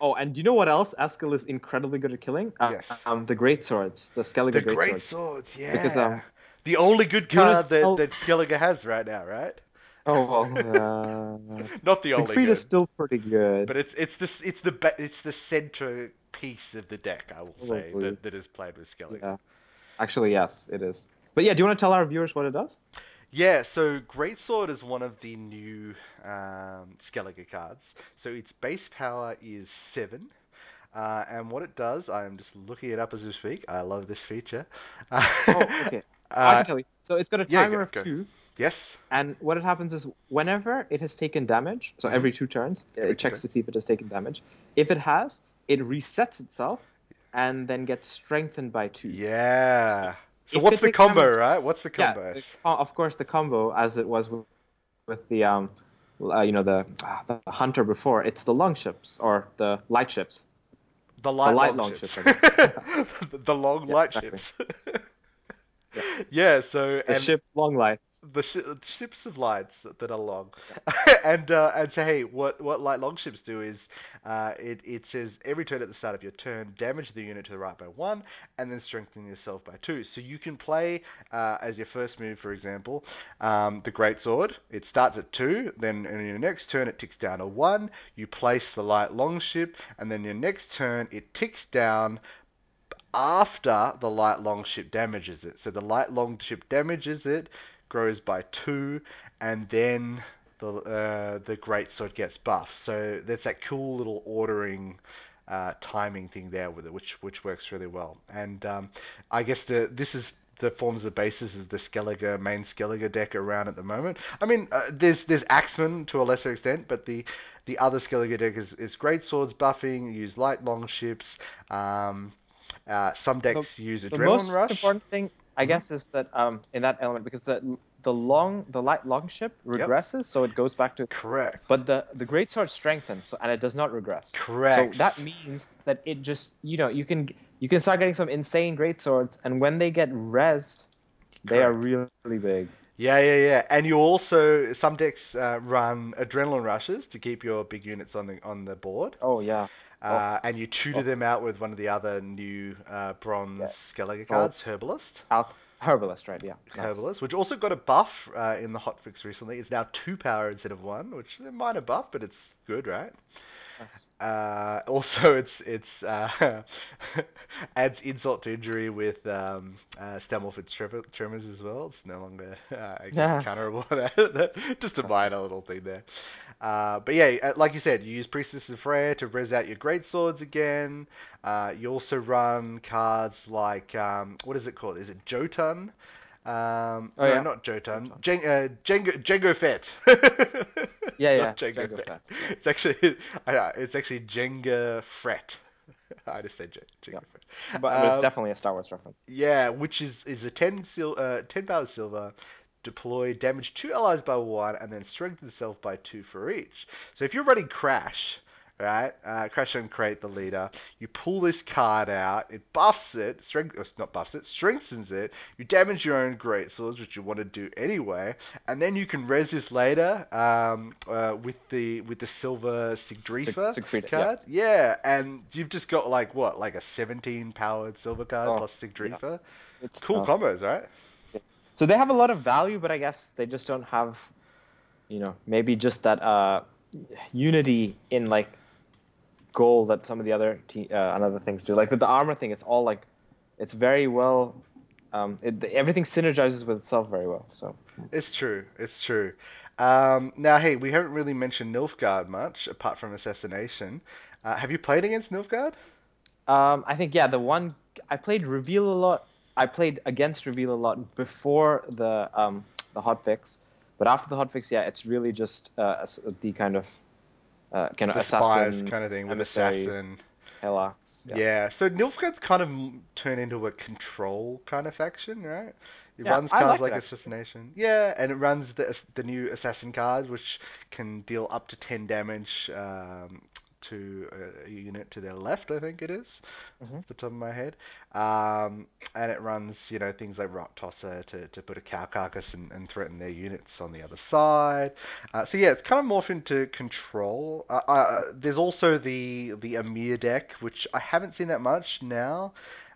Oh, and do you know what else Eskel is incredibly good at killing? Uh, Yes. Um, the great swords, the The Skellige great Great swords. Swords, Because um, The only good card that, tell- that Skellige has right now, right? oh well, uh, Not the only Siegfried good. is still pretty good. But it's it's this it's the ba- it's the center piece of the deck, I will say, that, that is played with Skellige. Yeah. Actually, yes, it is. But yeah, do you want to tell our viewers what it does? Yeah, so Greatsword is one of the new um, Skellige cards. So its base power is seven. Uh, and what it does, I am just looking it up as we speak. I love this feature. Oh, okay. I Uh, can tell you. So it's got a yeah, timer go- of go. two, yes. and what it happens is whenever it has taken damage, so Mhm. every two turns, Every it checks to see if it has taken damage. If it has, it resets itself and then gets strengthened by two. Yeah. So if what's the combo, damage- right? What's the combo? the- uh, of course the combo, as it was with, with the um, uh, you know the ah, the hunter before, it's the long ships or the light ships. The light, light long, long ships. ships, the, the long Yeah, light exactly. ships. yeah. So The and ship long lights. the shi ships of lights that are long, and uh, and so hey, what what light long ships do is, uh, it it says every turn at the start of your turn, damage the unit to the right by one, and then strengthen yourself by two. So you can play uh, as your first move, for example, um, the great sword. It starts at two, then in your next turn it ticks down to one. You place the light long ship, and then your next turn it ticks down after the light long ship damages it. So the light long ship damages it, grows by two, and then the uh, the great sword gets buffed. So there's that cool little ordering. Uh, timing thing there with it, which which works really well, and um, I guess the this is the forms the basis of the Skellige main Skellige deck around at the moment. I mean, uh, there's there's Axeman to a lesser extent, but the the other Skellige deck is, is great swords buffing, use light long ships. Um, uh, some decks use adrenaline The most Rush. important thing, I Mhm. guess, is that um in that element because the the long the light long ship regresses, so it goes back to Correct. But the the great sword strengthens, so, and it does not regress. Correct. So that means that it just you know you can you can start getting some insane great swords, and when they get rezzed, they are really, really big. Yeah, yeah, yeah. And you also some decks uh, run Adrenaline Rushes to keep your big units on the on the board. Oh yeah. Uh, and you tutor Oh. them out with one of the other new uh, bronze Yeah. Skellige Oh. cards, Herbalist. Al- Herbalist, right? Yeah. nice. Herbalist, which also got a buff uh, in the hotfix recently. It's now two power instead of one, which is a minor buff, but it's good, right? Nice. Uh, also, it's it's uh, adds insult to injury with um, uh, Stammelford trem- tremors as well. It's no longer, uh, I guess, Yeah. counterable. Just a minor little thing there. Uh, but yeah, uh, like you said, you use Priestess of Freya to res out your great swords again. Uh, you also run cards like um, what is it called? Is it Jotun? Um, Oh no, yeah. not Jotun. one. Jen- uh, Jengo Jengo Fett. Yeah, yeah. not Jengo Django Fett. Fett. Yeah. It's actually uh, it's actually Djenge Frett. I just said Jen- Yeah. Djenge Frett. But, but it's Um, definitely a Star Wars reference. yeah, which is is a 10 sil uh, 10 power silver. Deploy damage two allies by one, and then strengthen self by two for each. So if you're running Crach, right, uh, Crach an Craite the leader, you pull this card out, it buffs it, strength, not buffs it, strengthens it. You damage your own great swords, which you want to do anyway, and then you can res this later um, uh, with the with the silver Sig Sigdrifa. Yeah. card. Yeah, and you've just got like what, like a 17 powered silver card Oh, plus yeah. Sigdrifa. It's Cool tough. combos, right? So they have a lot of value, but I guess they just don't have, you know, maybe just that uh unity in like goal that some of the other te- uh, and other things do. Like with the armor thing, it's all like, it's very well. Um, it, everything synergizes with itself very well. So It's true. It's true. Um, now, hey, we haven't really mentioned Nilfgaard much apart from Assassination. Uh, have you played against Nilfgaard? Um, I think yeah, the one I played Reveal a lot. I played against Reveal a lot before the um the hotfix, but after the hotfix, yeah, it's really just uh, the kind of uh, kind of The spies assassin kind of thing with Assassin. Helax. Yeah, Yeah, so Nilfgaard's kind of turned into a control kind of faction, right? It yeah, runs cards like like. Assassination. Yeah, and it runs the the new Assassin card, which can deal up to 10 damage um, to a, a unit to their left, I think it is, hmm off the top of my head. Um, and it runs, you know, things like Rot Tosser to, to put a cow carcass and, and threaten their units on the other side. Uh, so yeah, it's kind of morphed into control. Uh, uh, there's also the the Emhyr deck, which I haven't seen that much now,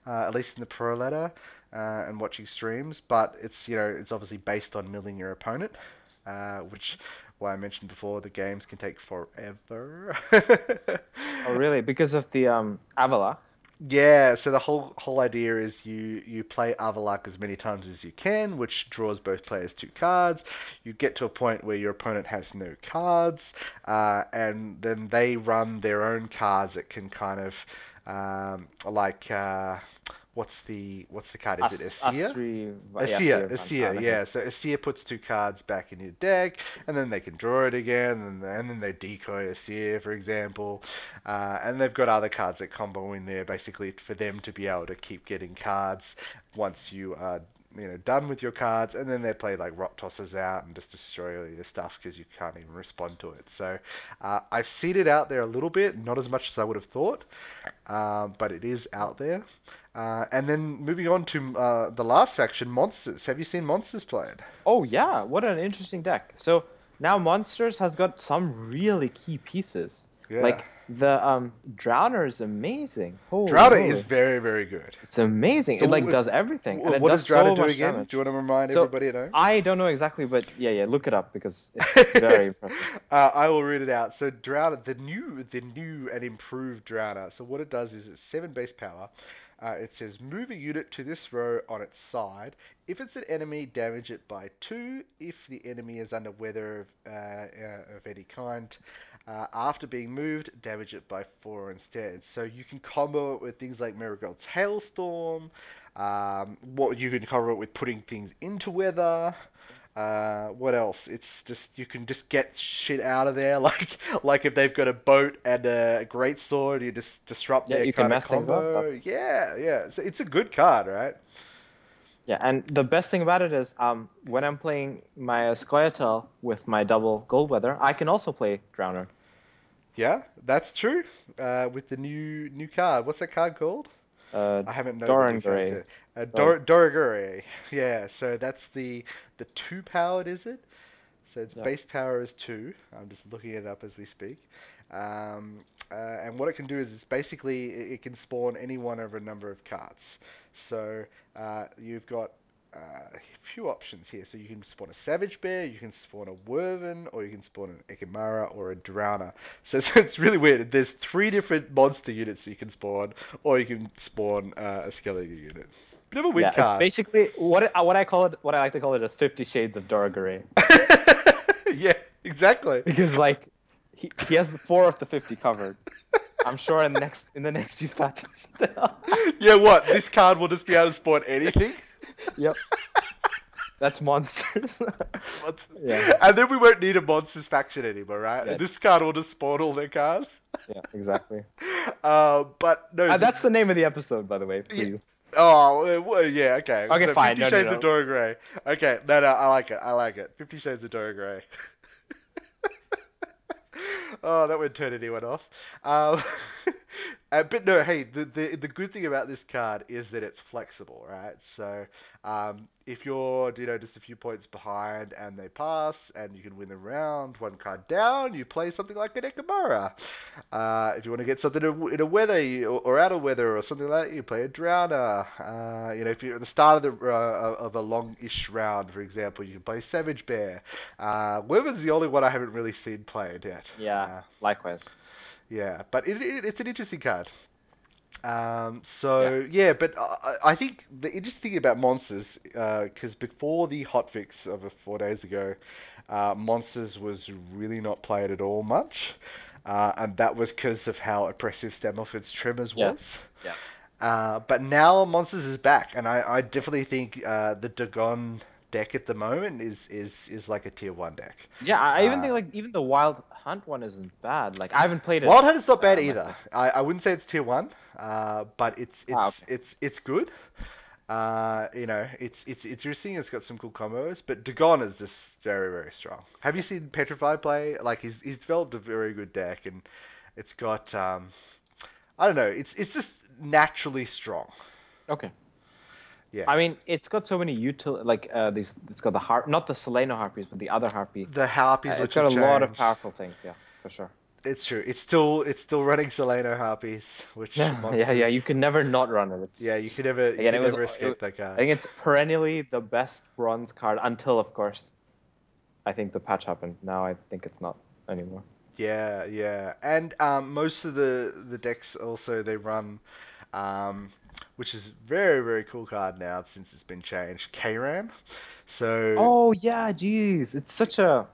uh, at least in the pro ladder uh, and watching streams. But it's you know it's obviously based on milling your opponent, uh, which why I mentioned before the games can take forever. Oh really? Because of the um Avallac'h. Yeah, so the whole whole idea is you you play Avallac'h as many times as you can, which draws both players two cards. You get to a point where your opponent has no cards, uh, and then they run their own cards that can kind of um, like uh, what's the what's the card? Is it As Asia? Assire, yeah, Asia, Assire Asia, yeah. yeah. So Asia puts two cards back in your deck, and then they can draw it again, and, and then they decoy Asia, for example. Uh, and they've got other cards that combo in there, basically for them to be able to keep getting cards once you are, you know, done with your cards. And then they play like Rot Tossers out and just destroy all your stuff because you can't even respond to it. So uh, I've seen it out there a little bit, not as much as I would have thought, um, but it is out there. Uh, and then moving on to uh, the last faction, Monsters. Have you seen Monsters played? Oh yeah, what an interesting deck. So now Monsters has got some really key pieces. Yeah. Like the um Drowner is amazing. Holy Drowner is very, very good. It's amazing. So It like w- does everything and w- it what does does Drowner so do again? Do you want to remind So everybody at home? I don't know exactly, but yeah, yeah, look it up because it's very impressive. uh, I will read it out. So Drowner, the new, the new and improved Drowner. So what it does is it's seven base power. Uh, it says move a unit to this row on its side. If it's an enemy, damage it by two. If the enemy is under weather of, uh, uh, of any kind, uh, after being moved, damage it by four instead. So you can combo it with things like Marigold's Hailstorm. Um, what you can combo it with putting things into weather. Uh, what else? It's just you can just get shit out of there. Like like if they've got a boat and a great sword, you just disrupt Yeah, their you can kind of mess things up. combo. Yeah, yeah. It's, it's a good card, right? Yeah, and the best thing about it is um when I'm playing my Scoia'tael with my double gold weather, I can also play Drowner. Yeah, that's true. Uh, with the new new card, what's that card called? Uh I haven't noted the new Doran cards Gray. yet. Uh, Dor- Dorregaray. Yeah, so that's the the two powered, is it? So its yeah. base power is two. I'm just looking it up as we speak. Um, uh, and what it can do is it's basically it, it can spawn any one of a number of cards. So uh, you've got uh, a few options here. So you can spawn a Savage Bear, you can spawn a Wyvern, or you can spawn an Ekimmara or a Drowner. So it's, it's really weird. There's three different monster units you can spawn, or you can spawn uh, a Skeleton unit. Bit of a weird Yeah, it's card. basically what what I call it. What I like to call it is Fifty Shades of Dorregaray, yeah, exactly. because like he, he has the four of the fifty covered. I'm sure in the next in the next few patches. Yeah, what? This card will just be able to spawn anything? yep. That's monsters. Monsters. Yeah. And then we won't need a monsters faction anymore, right? Yeah. This card will just spawn all their cards. yeah, exactly. Uh, but no, Uh, that's the name of the episode, by the way. Please. Oh, uh, yeah, okay. Okay, so fine, Fifty no, no, Shades no. of Dorregaray. Okay, no, no, I like it. I like it. Fifty Shades of Dorregaray. oh, that would turn anyone off. Um, uh, but no, hey, the, the the good thing about this card is that it's flexible, right? So um, if you're, you know, just a few points behind and they pass and you can win the round, one card down, you play something like an Ekimmara. Uh, if you want to get something in a, weather you- or, out of weather or something like that, you play a Drowner. Uh, you know, if you're at the start of the uh, of a long-ish round, for example, you can play Savage Bear. Uh, Wyvern's the only one I haven't really seen played yet. Yeah. Uh, Likewise. Yeah, but it, it, it's an interesting card. Um, so yeah, but I, I think the interesting thing about monsters, because before the hotfix of a four days ago, uh, monsters was really not played at all much, uh, and that was because of how oppressive Stammelford's Tremors Yeah. was. Yeah. Uh, but now Monsters is back, and I, I definitely think uh, the Dagon deck at the moment is, is, is like a tier one deck. Yeah, I I even Uh, think like even the Wild Hunt one isn't bad. Like I haven't played it. Wild Hunt is not bad uh, either. I, I wouldn't say it's tier one, uh, but it's it's Ah, okay. it's it's good. Uh, you know, it's it's interesting. It's got some cool combos, but Dagon is just very very strong. Have you seen Petrify play? Like he's he's developed a very good deck, and it's got um, I don't know. It's it's just naturally strong. Okay. Yeah. I mean, it's got so many util like uh, these. It's got the harp, not the Celaeno harpies, but the other harpy. the harpies, Uh, it's got a have lot of powerful things. Yeah, for sure. It's true. It's still it's still running Celaeno harpies, which Yeah, yeah, monsters- yeah. You can never not run it. It's, yeah you can never you Again, can it was- never escape it- that card. I think it's perennially the best bronze card until, of course, I think the patch happened. Now I think it's not anymore. Yeah, yeah, and um, most of the the decks also they run, um, which is very very cool card now since it's been changed. Kayran, so Oh yeah, jeez, it's such a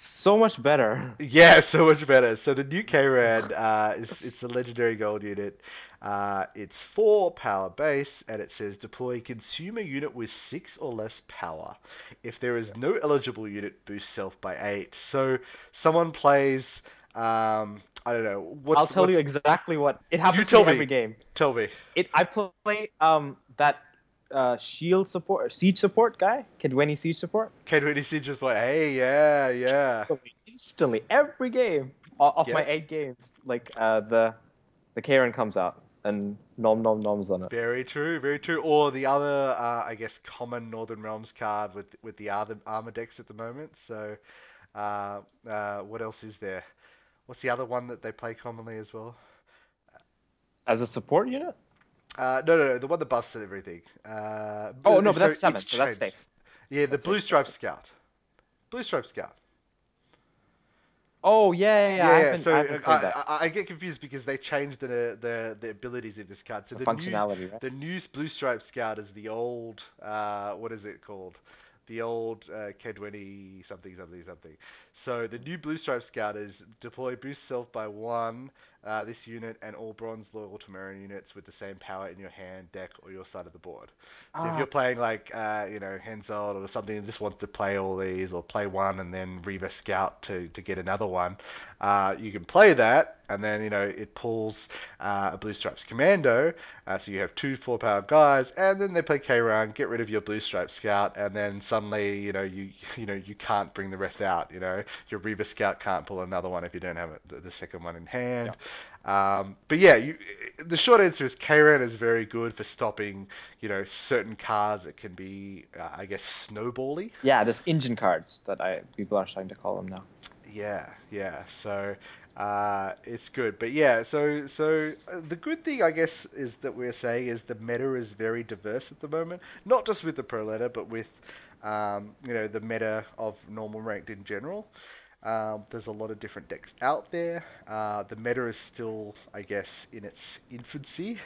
so much better. yeah, so much better. So the new Kayran uh, is it's a legendary gold unit. Uh, it's four power base, and it says deploy consumer unit with six or less power. If there is no eligible unit, boost self by eight. So someone plays. Um, I don't know. What's, I'll tell you exactly what it happens tell to me every game. Tell me. It I play um that uh shield support siege support guy, Kaedweni siege support. See just like, hey, yeah, yeah. Instantly every game of my eight games, like uh the the Kayran comes out and nom nom noms on it. Very true, very true. Or the other, uh, I guess, common Northern Realms card with with the other armor decks at the moment. So, uh, uh, what else is there? What's the other one that they play commonly as well? As a support unit? Uh, no, no, no, the one that buffs everything. Uh, Oh no, but so that's seven, so that's safe. Yeah, the That's Blue Stripe that's Scout. Blue Stripe Scout. Oh yeah, yeah, yeah. I haven't, so I I. I, I get confused because they changed the the, the abilities of this card. So The the, new functionality, right? the new Blue Stripe Scout is the old uh, what is it called? The old uh, K20 something something something. So the new Blue Stripe Scout is deploy boost self by one. Uh, this unit and all bronze loyal Temerian units with the same power in your hand, deck, or your side of the board. So if Ah. you're playing like uh, you know Henselt or something and just wants to play all these or play one and then Reaver Scout to, to get another one, uh, you can play that and then you know it pulls uh, a Blue Stripes Commando. Uh, so you have two four power guys and then they play Kayran, get rid of your Blue Stripes Scout and then suddenly you know you you know you can't bring the rest out. You know your Reaver Scout can't pull another one if you don't have it, the, the second one in hand. Um, but yeah, you, the short answer is Kayran is very good for stopping, you know, certain cars that can be, uh, I guess, snowbally. Yeah, there's engine cards that I people are starting to call them now. Yeah, yeah. So uh, it's good, but yeah. So so uh, the good thing, I guess, is that we're saying is the meta is very diverse at the moment. Not just with the pro ladder, but with um, you know the meta of normal ranked in general. Um, there's a lot of different decks out there. Uh, the meta is still, I guess, in its infancy.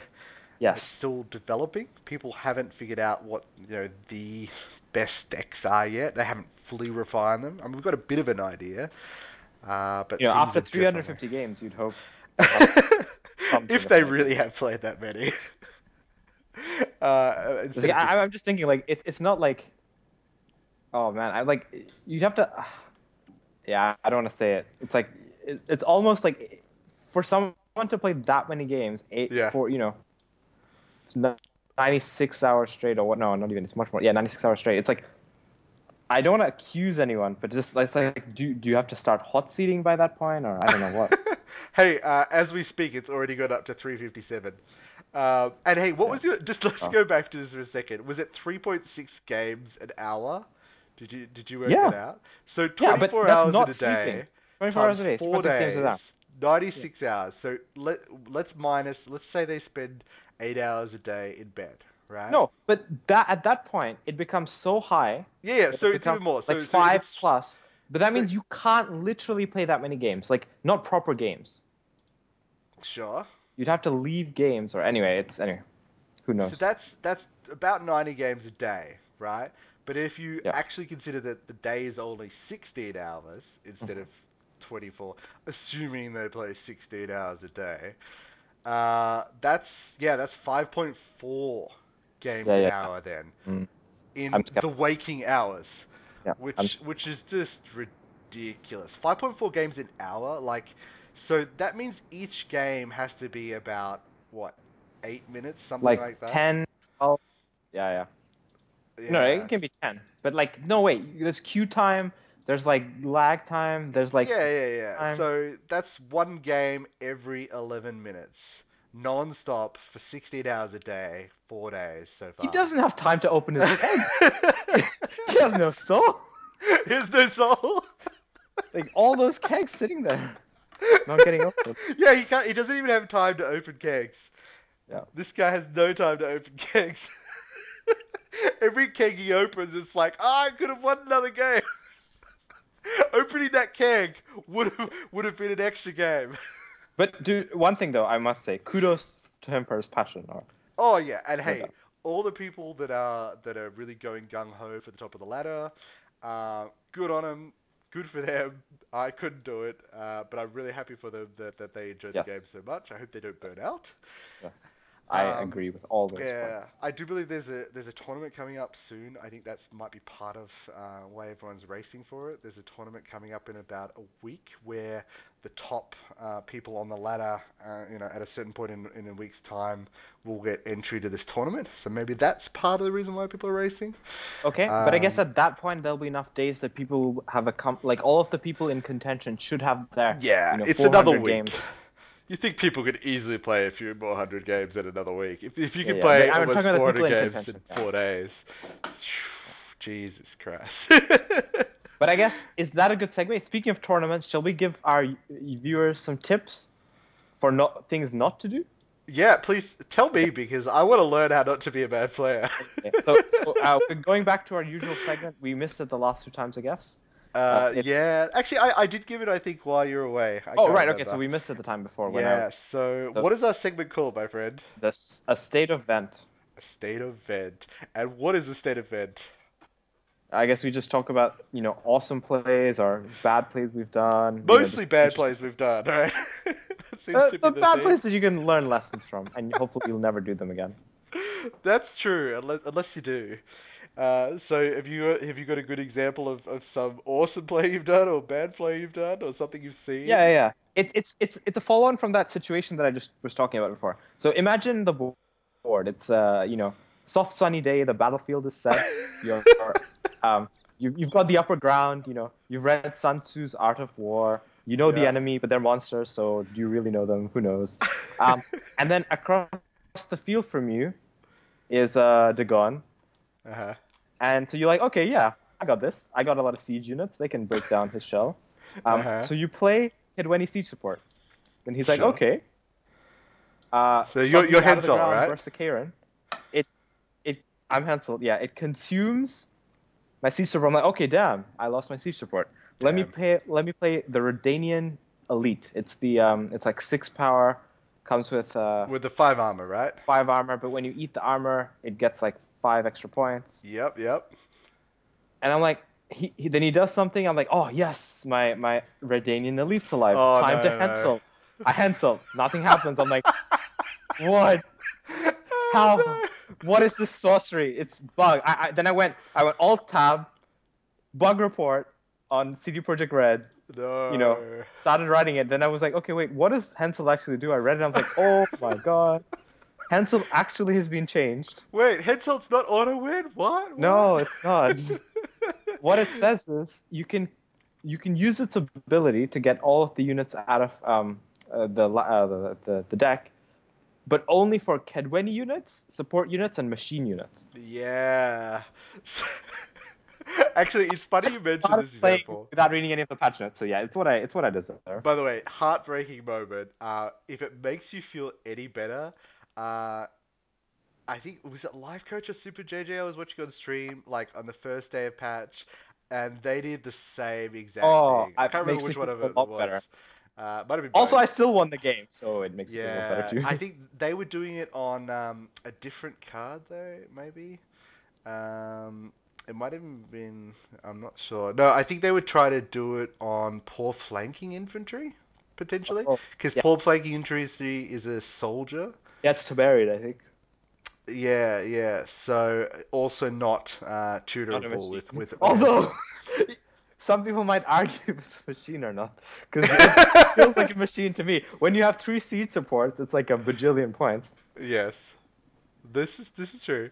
It's Yes. still developing. People haven't figured out what you know the best decks are yet. They haven't fully refined them. I mean, we've got a bit of an idea, uh, You but know, after are definitely. 350 games, you'd hope to have something if they really have played that many, uh, The instead thing- of just I, I'm just thinking, like, it, it's not like, oh man, I like, you'd have to, yeah, I don't want to say it. It's like, it's almost like, for someone to play that many games, eight, yeah, for, you know, 96 hours straight, or what, no, not even, it's much more, yeah, 96 hours straight. It's like, I don't want to accuse anyone, but just, it's like, do, do you have to start hot seating by that point, or I don't know what. hey, uh, as we speak, it's already got up to 357. Um, and hey, what Yeah. was your? Just let's Oh. go back to this for a second. Was it 3.6 games an hour? Did you did you work that out? So Yeah, but 24 that's hours in not a sleeping. day 24 hours times a day, four 3.6 games a day. days, 96 hours. So let let's minus. Let's say they spend eight hours a day in bed, right? No, but that at that point it becomes so high. Yeah, yeah. So it it's even more. So like so five it's plus. But that so- means you can't literally play that many games. Like not proper games. sure. You'd have to leave games or anyway. It's anyway. Who knows? So that's that's about 90 games a day, right? But if you Yeah. actually consider that the day is only 16 hours instead of 24, assuming they play 16 hours a day, uh, that's yeah, that's 5.4 games Yeah, an hour then Mm, in the waking hours, Yeah, I'm which which is just ridiculous. 5.4 games an hour, like so that means each game has to be about what eight minutes, something like, like that. 10, 12. Yeah, yeah. No, it can be 10. But like no wait, there's queue time, there's like lag time, there's like yeah, yeah, yeah. time. So that's one game every 11 minutes, non-stop for 16 hours a day, four days so far. he doesn't have time to open his eggs. he has no soul. There's no soul. Like all those kegs sitting there, not getting opened. yeah, he can't. He doesn't even have time to open kegs. Yeah. This guy has no time to open kegs. Every keg he opens, it's like, ah, I could have won another game. Opening that keg would have would have been an extra game. But do one thing though, I must say, kudos to him for his passion. Or Oh yeah, and hey, doubt. all the people that are that are really going gung ho for the top of the ladder, uh, good on them. Good for them. I couldn't do it, uh, but I'm really happy for them that, that they enjoy the game so much. I hope they don't burn out. yes, I Um, agree with all those Yeah, points. I do believe there's a there's a tournament coming up soon. I think that's might be part of uh, why everyone's racing for it. There's a tournament coming up in about a week where the top uh, people on the ladder, uh, you know, at a certain point in in a week's time, will get entry to this tournament. So maybe that's part of the reason why people are racing. Okay, but I guess Um, at that point there'll be enough days that people have a com- like all of the people in contention should have their Yeah, you know it's 400 another week. games. You think people could easily play a few more hundred games in another week? If, if you could yeah, play but I'm almost talking about the 400 games in yeah. four days, Jesus Christ. But I guess is that a good segue? Speaking of tournaments, shall we give our viewers some tips for not things not to do? yeah, please tell me because I want to learn how not to be a bad player. Okay, so, so uh, going back to our usual segment. We missed it the last two times, I guess. Uh, yeah, actually, I, I did give it. I think while you were away. I Oh right, okay, so we missed it the time before. When Yeah. I, So, So- what is our segment called, my friend? this a state of vent. A state of vent. And what is a state of vent? I guess we just talk about you know awesome plays or bad plays we've done. you know, Mostly bad plays we've done, right? that seems Uh, to be the the bad theme. plays that you can learn lessons from, and hopefully you'll never do them again. That's true, unless, unless you do. Uh, so have you have you got a good example of, of some awesome play you've done or bad play you've done or something you've seen? Yeah, yeah, yeah. It, it's it's it's a follow on from that situation that I just was talking about before. So imagine the board. It's uh you know soft sunny day. The battlefield is set. You're um you you've got the upper ground. You know you've read Sun Tzu's Art of War. You know the enemy, but they're monsters. So do you really know them? Who knows? Um, and then across the field from you is uh Dagon. Uh-huh. And so you're like, okay, yeah, I got this. I got a lot of siege units. They can break down his shell. Um, Uh-huh. So you play Kaedweni Siege Support. And he's like, Sure. okay. Uh, So you're- you're out of the Henselt, right? Burst Kayran. It, it, I'm Hansel. Yeah, it consumes my siege support. I'm like, okay, damn, I lost my siege support. Let me play. Let me play the Redanian Elite. It's the um, it's like six power, comes with uh, With the five armor, right? five armor, but when you eat the armor, it gets like five extra points. Yep, yep. And I'm like, he, he then he does something. I'm like, oh yes, my my Redanian Elite's alive. Oh, Time no, to no. Hansel. I Hansel. Nothing happens. I'm like, what? Oh, How? no. What is this sorcery? It's bug. I, I then I went I went alt tab, bug report on CD Projekt Red. No. You know, started writing it. Then I was like, okay, wait, what does Hansel actually do? I read it. I'm like, oh my god, Hansel actually has been changed. Wait, Henselt's not auto win? What? No, What? it's not. What it says is you can you can use its ability to get all of the units out of um, uh, the, uh, the, the the deck, but only for Kaedweni units, support units, and machine units. Yeah. Actually, it's funny you mentioned this example. without reading any of the patch notes. So yeah, it's what I it's what I deserve. By the way, heartbreaking moment. Uh, if it makes you feel any better, uh, I think was it Lifecoach or SuperJJ I was watching on stream like on the first day of patch, and they did the same exact Oh, thing. I can't remember which one of it was. better. Uh, might have been Also, both. I still won the game, so it makes me feel a Yeah, better too. I think they were doing it on um, a different card though, maybe. Um, it might have even been. I'm not sure. No, I think they would try to do it on poor flanking infantry potentially, Oh, because yeah. poor flanking infantry is a soldier. That's to buried, I think. Yeah, yeah. So also not uh, tutorable with with. Although some people might argue if it's a machine or not, because it feels like a machine to me. When you have three seed supports, it's like a bajillion points. Yes. This is this is true.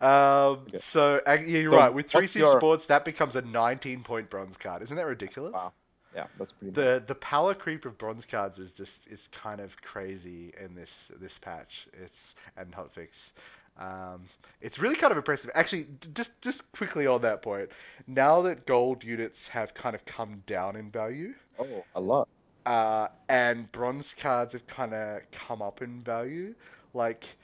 Um, Okay. So yeah, you're So right. With three siege your- supports, that becomes a 19 point bronze card. Isn't that ridiculous? Wow. Yeah, that's pretty. The the power creep of bronze cards is just is kind of crazy in this this patch. It's and hotfix. Um, it's really kind of impressive. Actually, just just quickly on that point. Now that gold units have kind of come down in value, Oh, a lot. uh, and bronze cards have kind of come up in value. Like,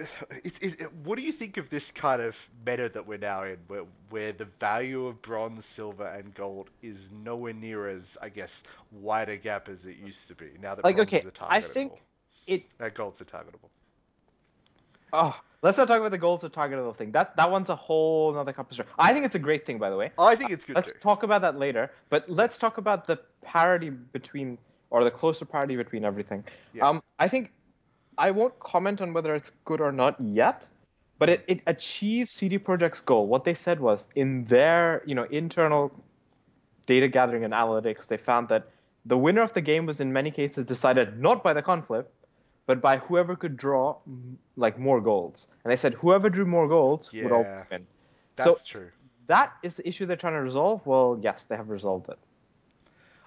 it, it, what do you think of this kind of meta that we're now in, where where the value of bronze, silver, and gold is nowhere near as I guess wide a gap as it used to be. Now that Like, okay, I think it. uh, golds are targetable. Oh, let's not talk about the goals of targetable thing. That that one's a whole another conversation. I think it's a great thing, by the way. I think it's good Let's too. talk about that later. But let's talk about the parity between, or the closer parity between everything. Yeah. Um, I think I won't comment on whether it's good or not yet, but it, it achieved CD Projekt's goal. What they said was in their you know internal data gathering and analytics, they found that the winner of the game was in many cases decided not by the conflict, but by whoever could draw like more golds. And they said whoever drew more golds would all Yeah. win. That's true. That is the issue they're trying to resolve. Well, yes, they have resolved it.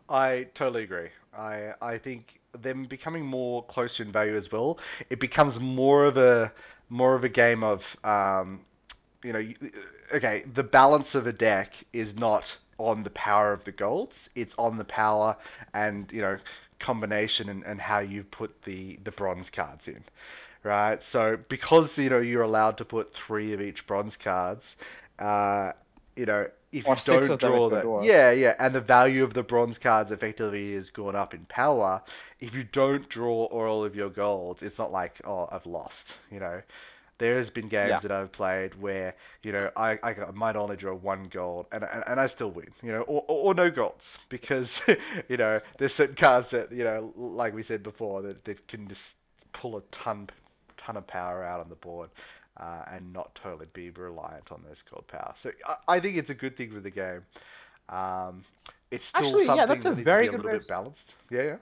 I totally agree. I I think them becoming more closer in value as well. It becomes more of a more of a game of um, you know, okay, the balance of a deck is not on the power of the golds; it's on the power and you know combination and, and how you put the the bronze cards in, right? So because you know you're allowed to put three of each bronze cards, uh, you know if Or you don't draw that, dwarves. yeah, yeah, and the value of the bronze cards effectively is gone up in power. If you don't draw all of your golds, it's not like oh I've lost, you know. There has been games Yeah. that I've played where you know I, I might only draw one gold and, and, and I still win, you know, or, or, or no golds because you know there's certain cards that you know, like we said before, that, that can just pull a ton ton of power out on the board uh, and not totally be reliant on those gold power. So I, I think it's a good thing for the game. Um, it's still Actually, yeah, something that's a that needs very to be a little bit balanced. Yeah, yeah.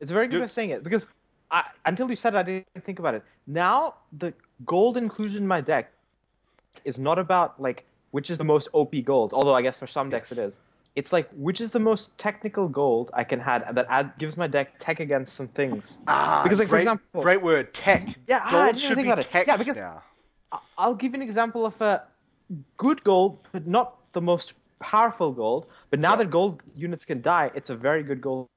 It's a very good Good. way of saying it because I, until you said it, I didn't think about it. Now the gold inclusion in my deck is not about like which is the most OP gold, although I guess for some decks Yes. it is. It's like which is the most technical gold I can add that add, gives my deck tech against some things. Ah, Because, like, for great, example- great word, tech. Yeah, ah, gold should think be about it. Yeah, because- now. I'll give you an example of a good gold, but not the most powerful gold. But now Yeah. that gold units can die, it's a very good gold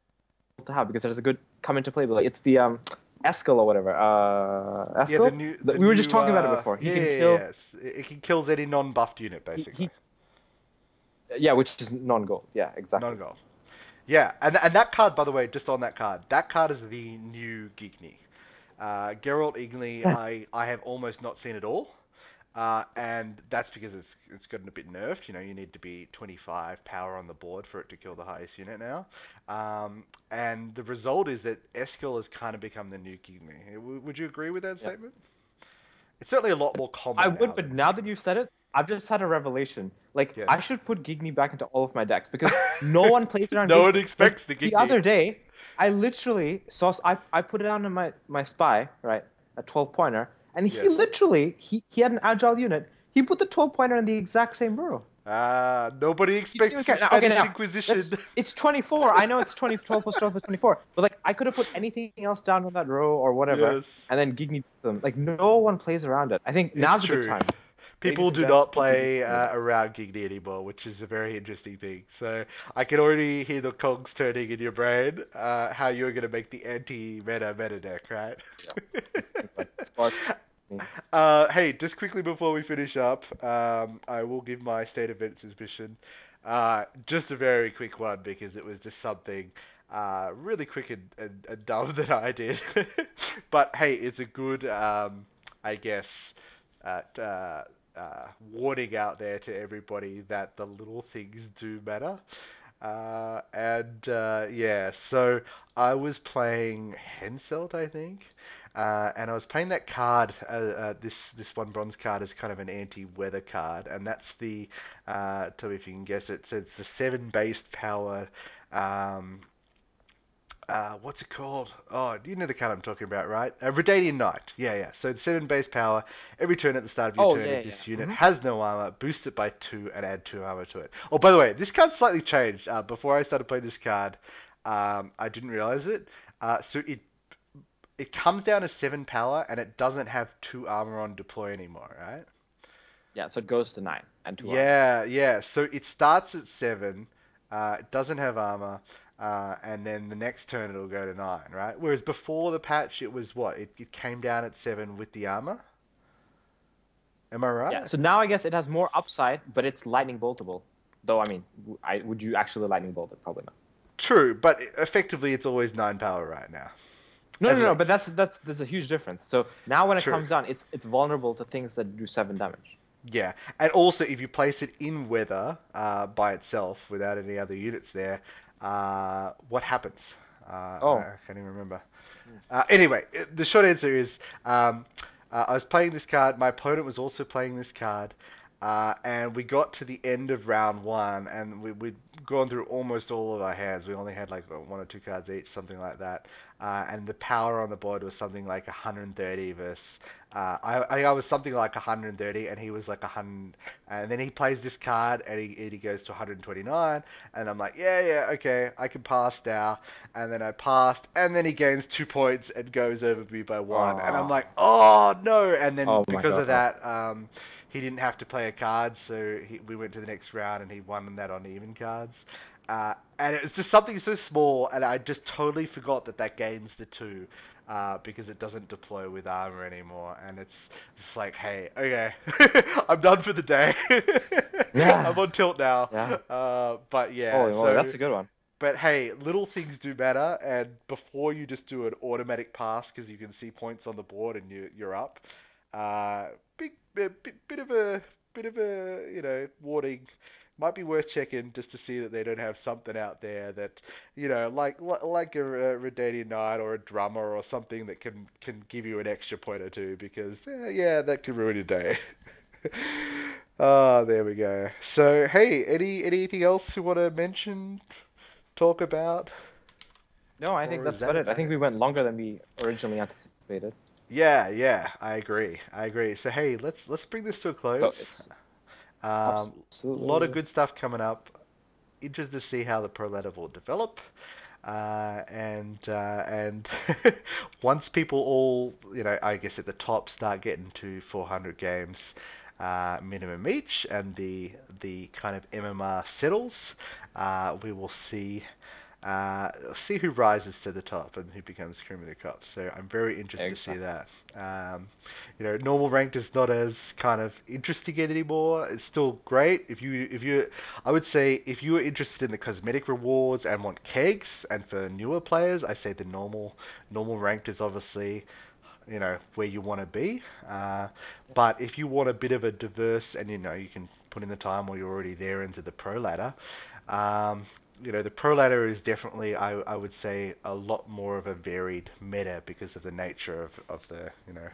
to have because it has a good come into play ability. It's the um Eskel or whatever. Uh, Eskel. Yeah, the new. The- we were just new, talking about it uh, before. He yeah, can kill. yes. It, can kills any non-buffed unit he- basically. Yeah, which is non-gold. Yeah, exactly. Non-gold. Yeah, and and that card, by the way, just on that card, that card is the new Gigny. Uh, Geralt Igni, I, I have almost not seen at all. Uh, and that's because it's it's gotten a bit nerfed. You know, you need to be 25 power on the board for it to kill the highest unit now. Um, and the result is that Eskel has kind of become the new Gigny. W- Would you agree with that Yeah. statement? It's certainly a lot more common. I now would, but now that you've said it, I've just had a revelation. Like. I should put Gigny back into all of my decks because no one plays it around. No one expects Like, the The other day, I literally saw. I I put it on in my my spy right a 12 pointer, and he Yes. literally he he had an agile unit. He put the 12 pointer in the exact same row. Ah, nobody expects didn't the okay, now, Inquisition. It's 24. I know it's 20, 12 plus 12 plus 24. But like, I could have put anything else down on that row or whatever, Yes. and then Gigny them. Like, no one plays around it. I think now's a true. good time. People do not play uh, around Gigny anymore, which is a very interesting thing. So I can already hear the cogs turning in your brain. Uh, how you're going to make the anti-meta meta deck, right? Spark. Uh, hey, just quickly before we finish up, um, I will give my state of event suspicion. Uh, just a very quick one because it was just something uh, really quick and, and, and dumb that I did. but hey, it's a good, um, I guess, uh, uh, warning out there to everybody that the little things do matter. Uh, and yeah, so I was playing Henselt, I think, uh, and I was playing that card. Uh, uh, this this one bronze card is kind of an anti-weather card, and that's the. Uh, tell me if you can guess it. So it's the seven based power. Um, uh, what's it called? Oh, you know the card I'm talking about, right? Uh, Redanian Knight. Yeah, yeah. So the seven base power. Every turn at the start of your Oh, turn, yeah, if this yeah. unit Mhm. has no armor, boost it by two and add two armor to it. Oh, by the way, this card slightly changed. Uh, before I started playing this card, um, I didn't realize it. Uh, so it it comes down to seven power and it doesn't have two armor on deploy anymore, right? Yeah, so it goes to nine and two. armor. Yeah, yeah. So it starts at seven. Uh, it doesn't have armor, uh, and then the next turn it'll go to nine, right? Whereas before the patch, it was what? It, it came down at seven with the armor. Am I right? Yeah. So now I guess it has more upside, but it's lightning boltable. Though I mean, I, would you actually lightning bolt it? Probably not. True, but effectively it's always nine power right now. No, no, no. But that's that's there's a huge difference. So now when it True. comes down, it's it's vulnerable to things that do seven damage. Yeah, and also if you place it in weather uh, by itself without any other units there, uh, what happens? Uh, Oh. I can't even remember. Uh, anyway, the short answer is um, uh, I was playing this card. My opponent was also playing this card. Uh, and we got to the end of round one, and we, we'd gone through almost all of our hands. We only had like one or two cards each, something like that. Uh, and the power on the board was something like 130 versus. Uh, I, I I was something like 130, and he was like 100. And then he plays this card, and he, and he goes to 129. And I'm like, yeah, yeah, okay, I can pass now. And then I passed, and then he gains two points and goes over me by one. And I'm like, oh no! And then Oh because of that, um, he didn't have to play a card, so he, we went to the next round, and he won that on even cards. Uh, and it was just something so small, and I just totally forgot that that gains the two. Uh, because it doesn't deploy with armor anymore, and it's just like, hey, okay, I'm done for the day. Yeah. I'm on tilt now. Yeah. Uh, but yeah, Holy so moly, that's a good one. but hey, little things do matter, and before you just do an automatic pass because you can see points on the board and you you're up. Uh, big bit, bit, bit of a bit of a you know warning. Might be worth checking just to see that they don't have something out there that you know, like like a, a Redanian Knight or a drummer or something that can can give you an extra point or two because eh, yeah, that could ruin your day. Ah, there we go. So hey, any anything else you want to mention, talk about? No, I Or think is that's that about it. I think we went longer than we originally anticipated. Yeah, yeah, I agree. I agree. So hey, let's let's bring this to a close. it's Um, a lot of good stuff coming up. Interested to see how the pro ladder will develop. Uh, and uh, and once people all, you know, I guess at the top start getting to 400 games, uh, minimum each, and the the kind of MMR settles, uh, we will see uh, see who rises to the top and who becomes cream of the crop. So I'm very interested to see that. Um, you know, normal ranked is not as kind of interesting anymore. It's still great if you if you. I would say if you are interested in the cosmetic rewards and want kegs, and for newer players, I say the normal normal ranked is obviously you know where you want to be. Uh, but if you want a bit of a diverse, and you know you can put in the time while you're already there into the pro ladder. Um, you know the pro ladder is definitely I, I would say a lot more of a varied meta because of the nature of, of the you know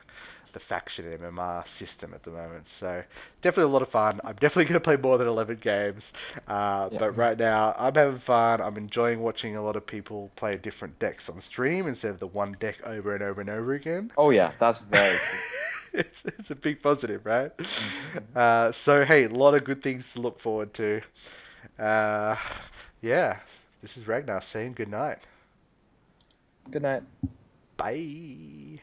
the faction MMR system at the moment. So definitely a lot of fun. I'm definitely going to play more than 11 games. Uh, Yeah. but right now I'm having fun. I'm enjoying watching a lot of people play different decks on stream instead of the one deck over and over and over again. Oh yeah, that's very it's, it's a big positive, right? hmm Uh, so hey, a lot of good things to look forward to. Uh, yeah, this is Ragnaer saying good night. Good night. Bye.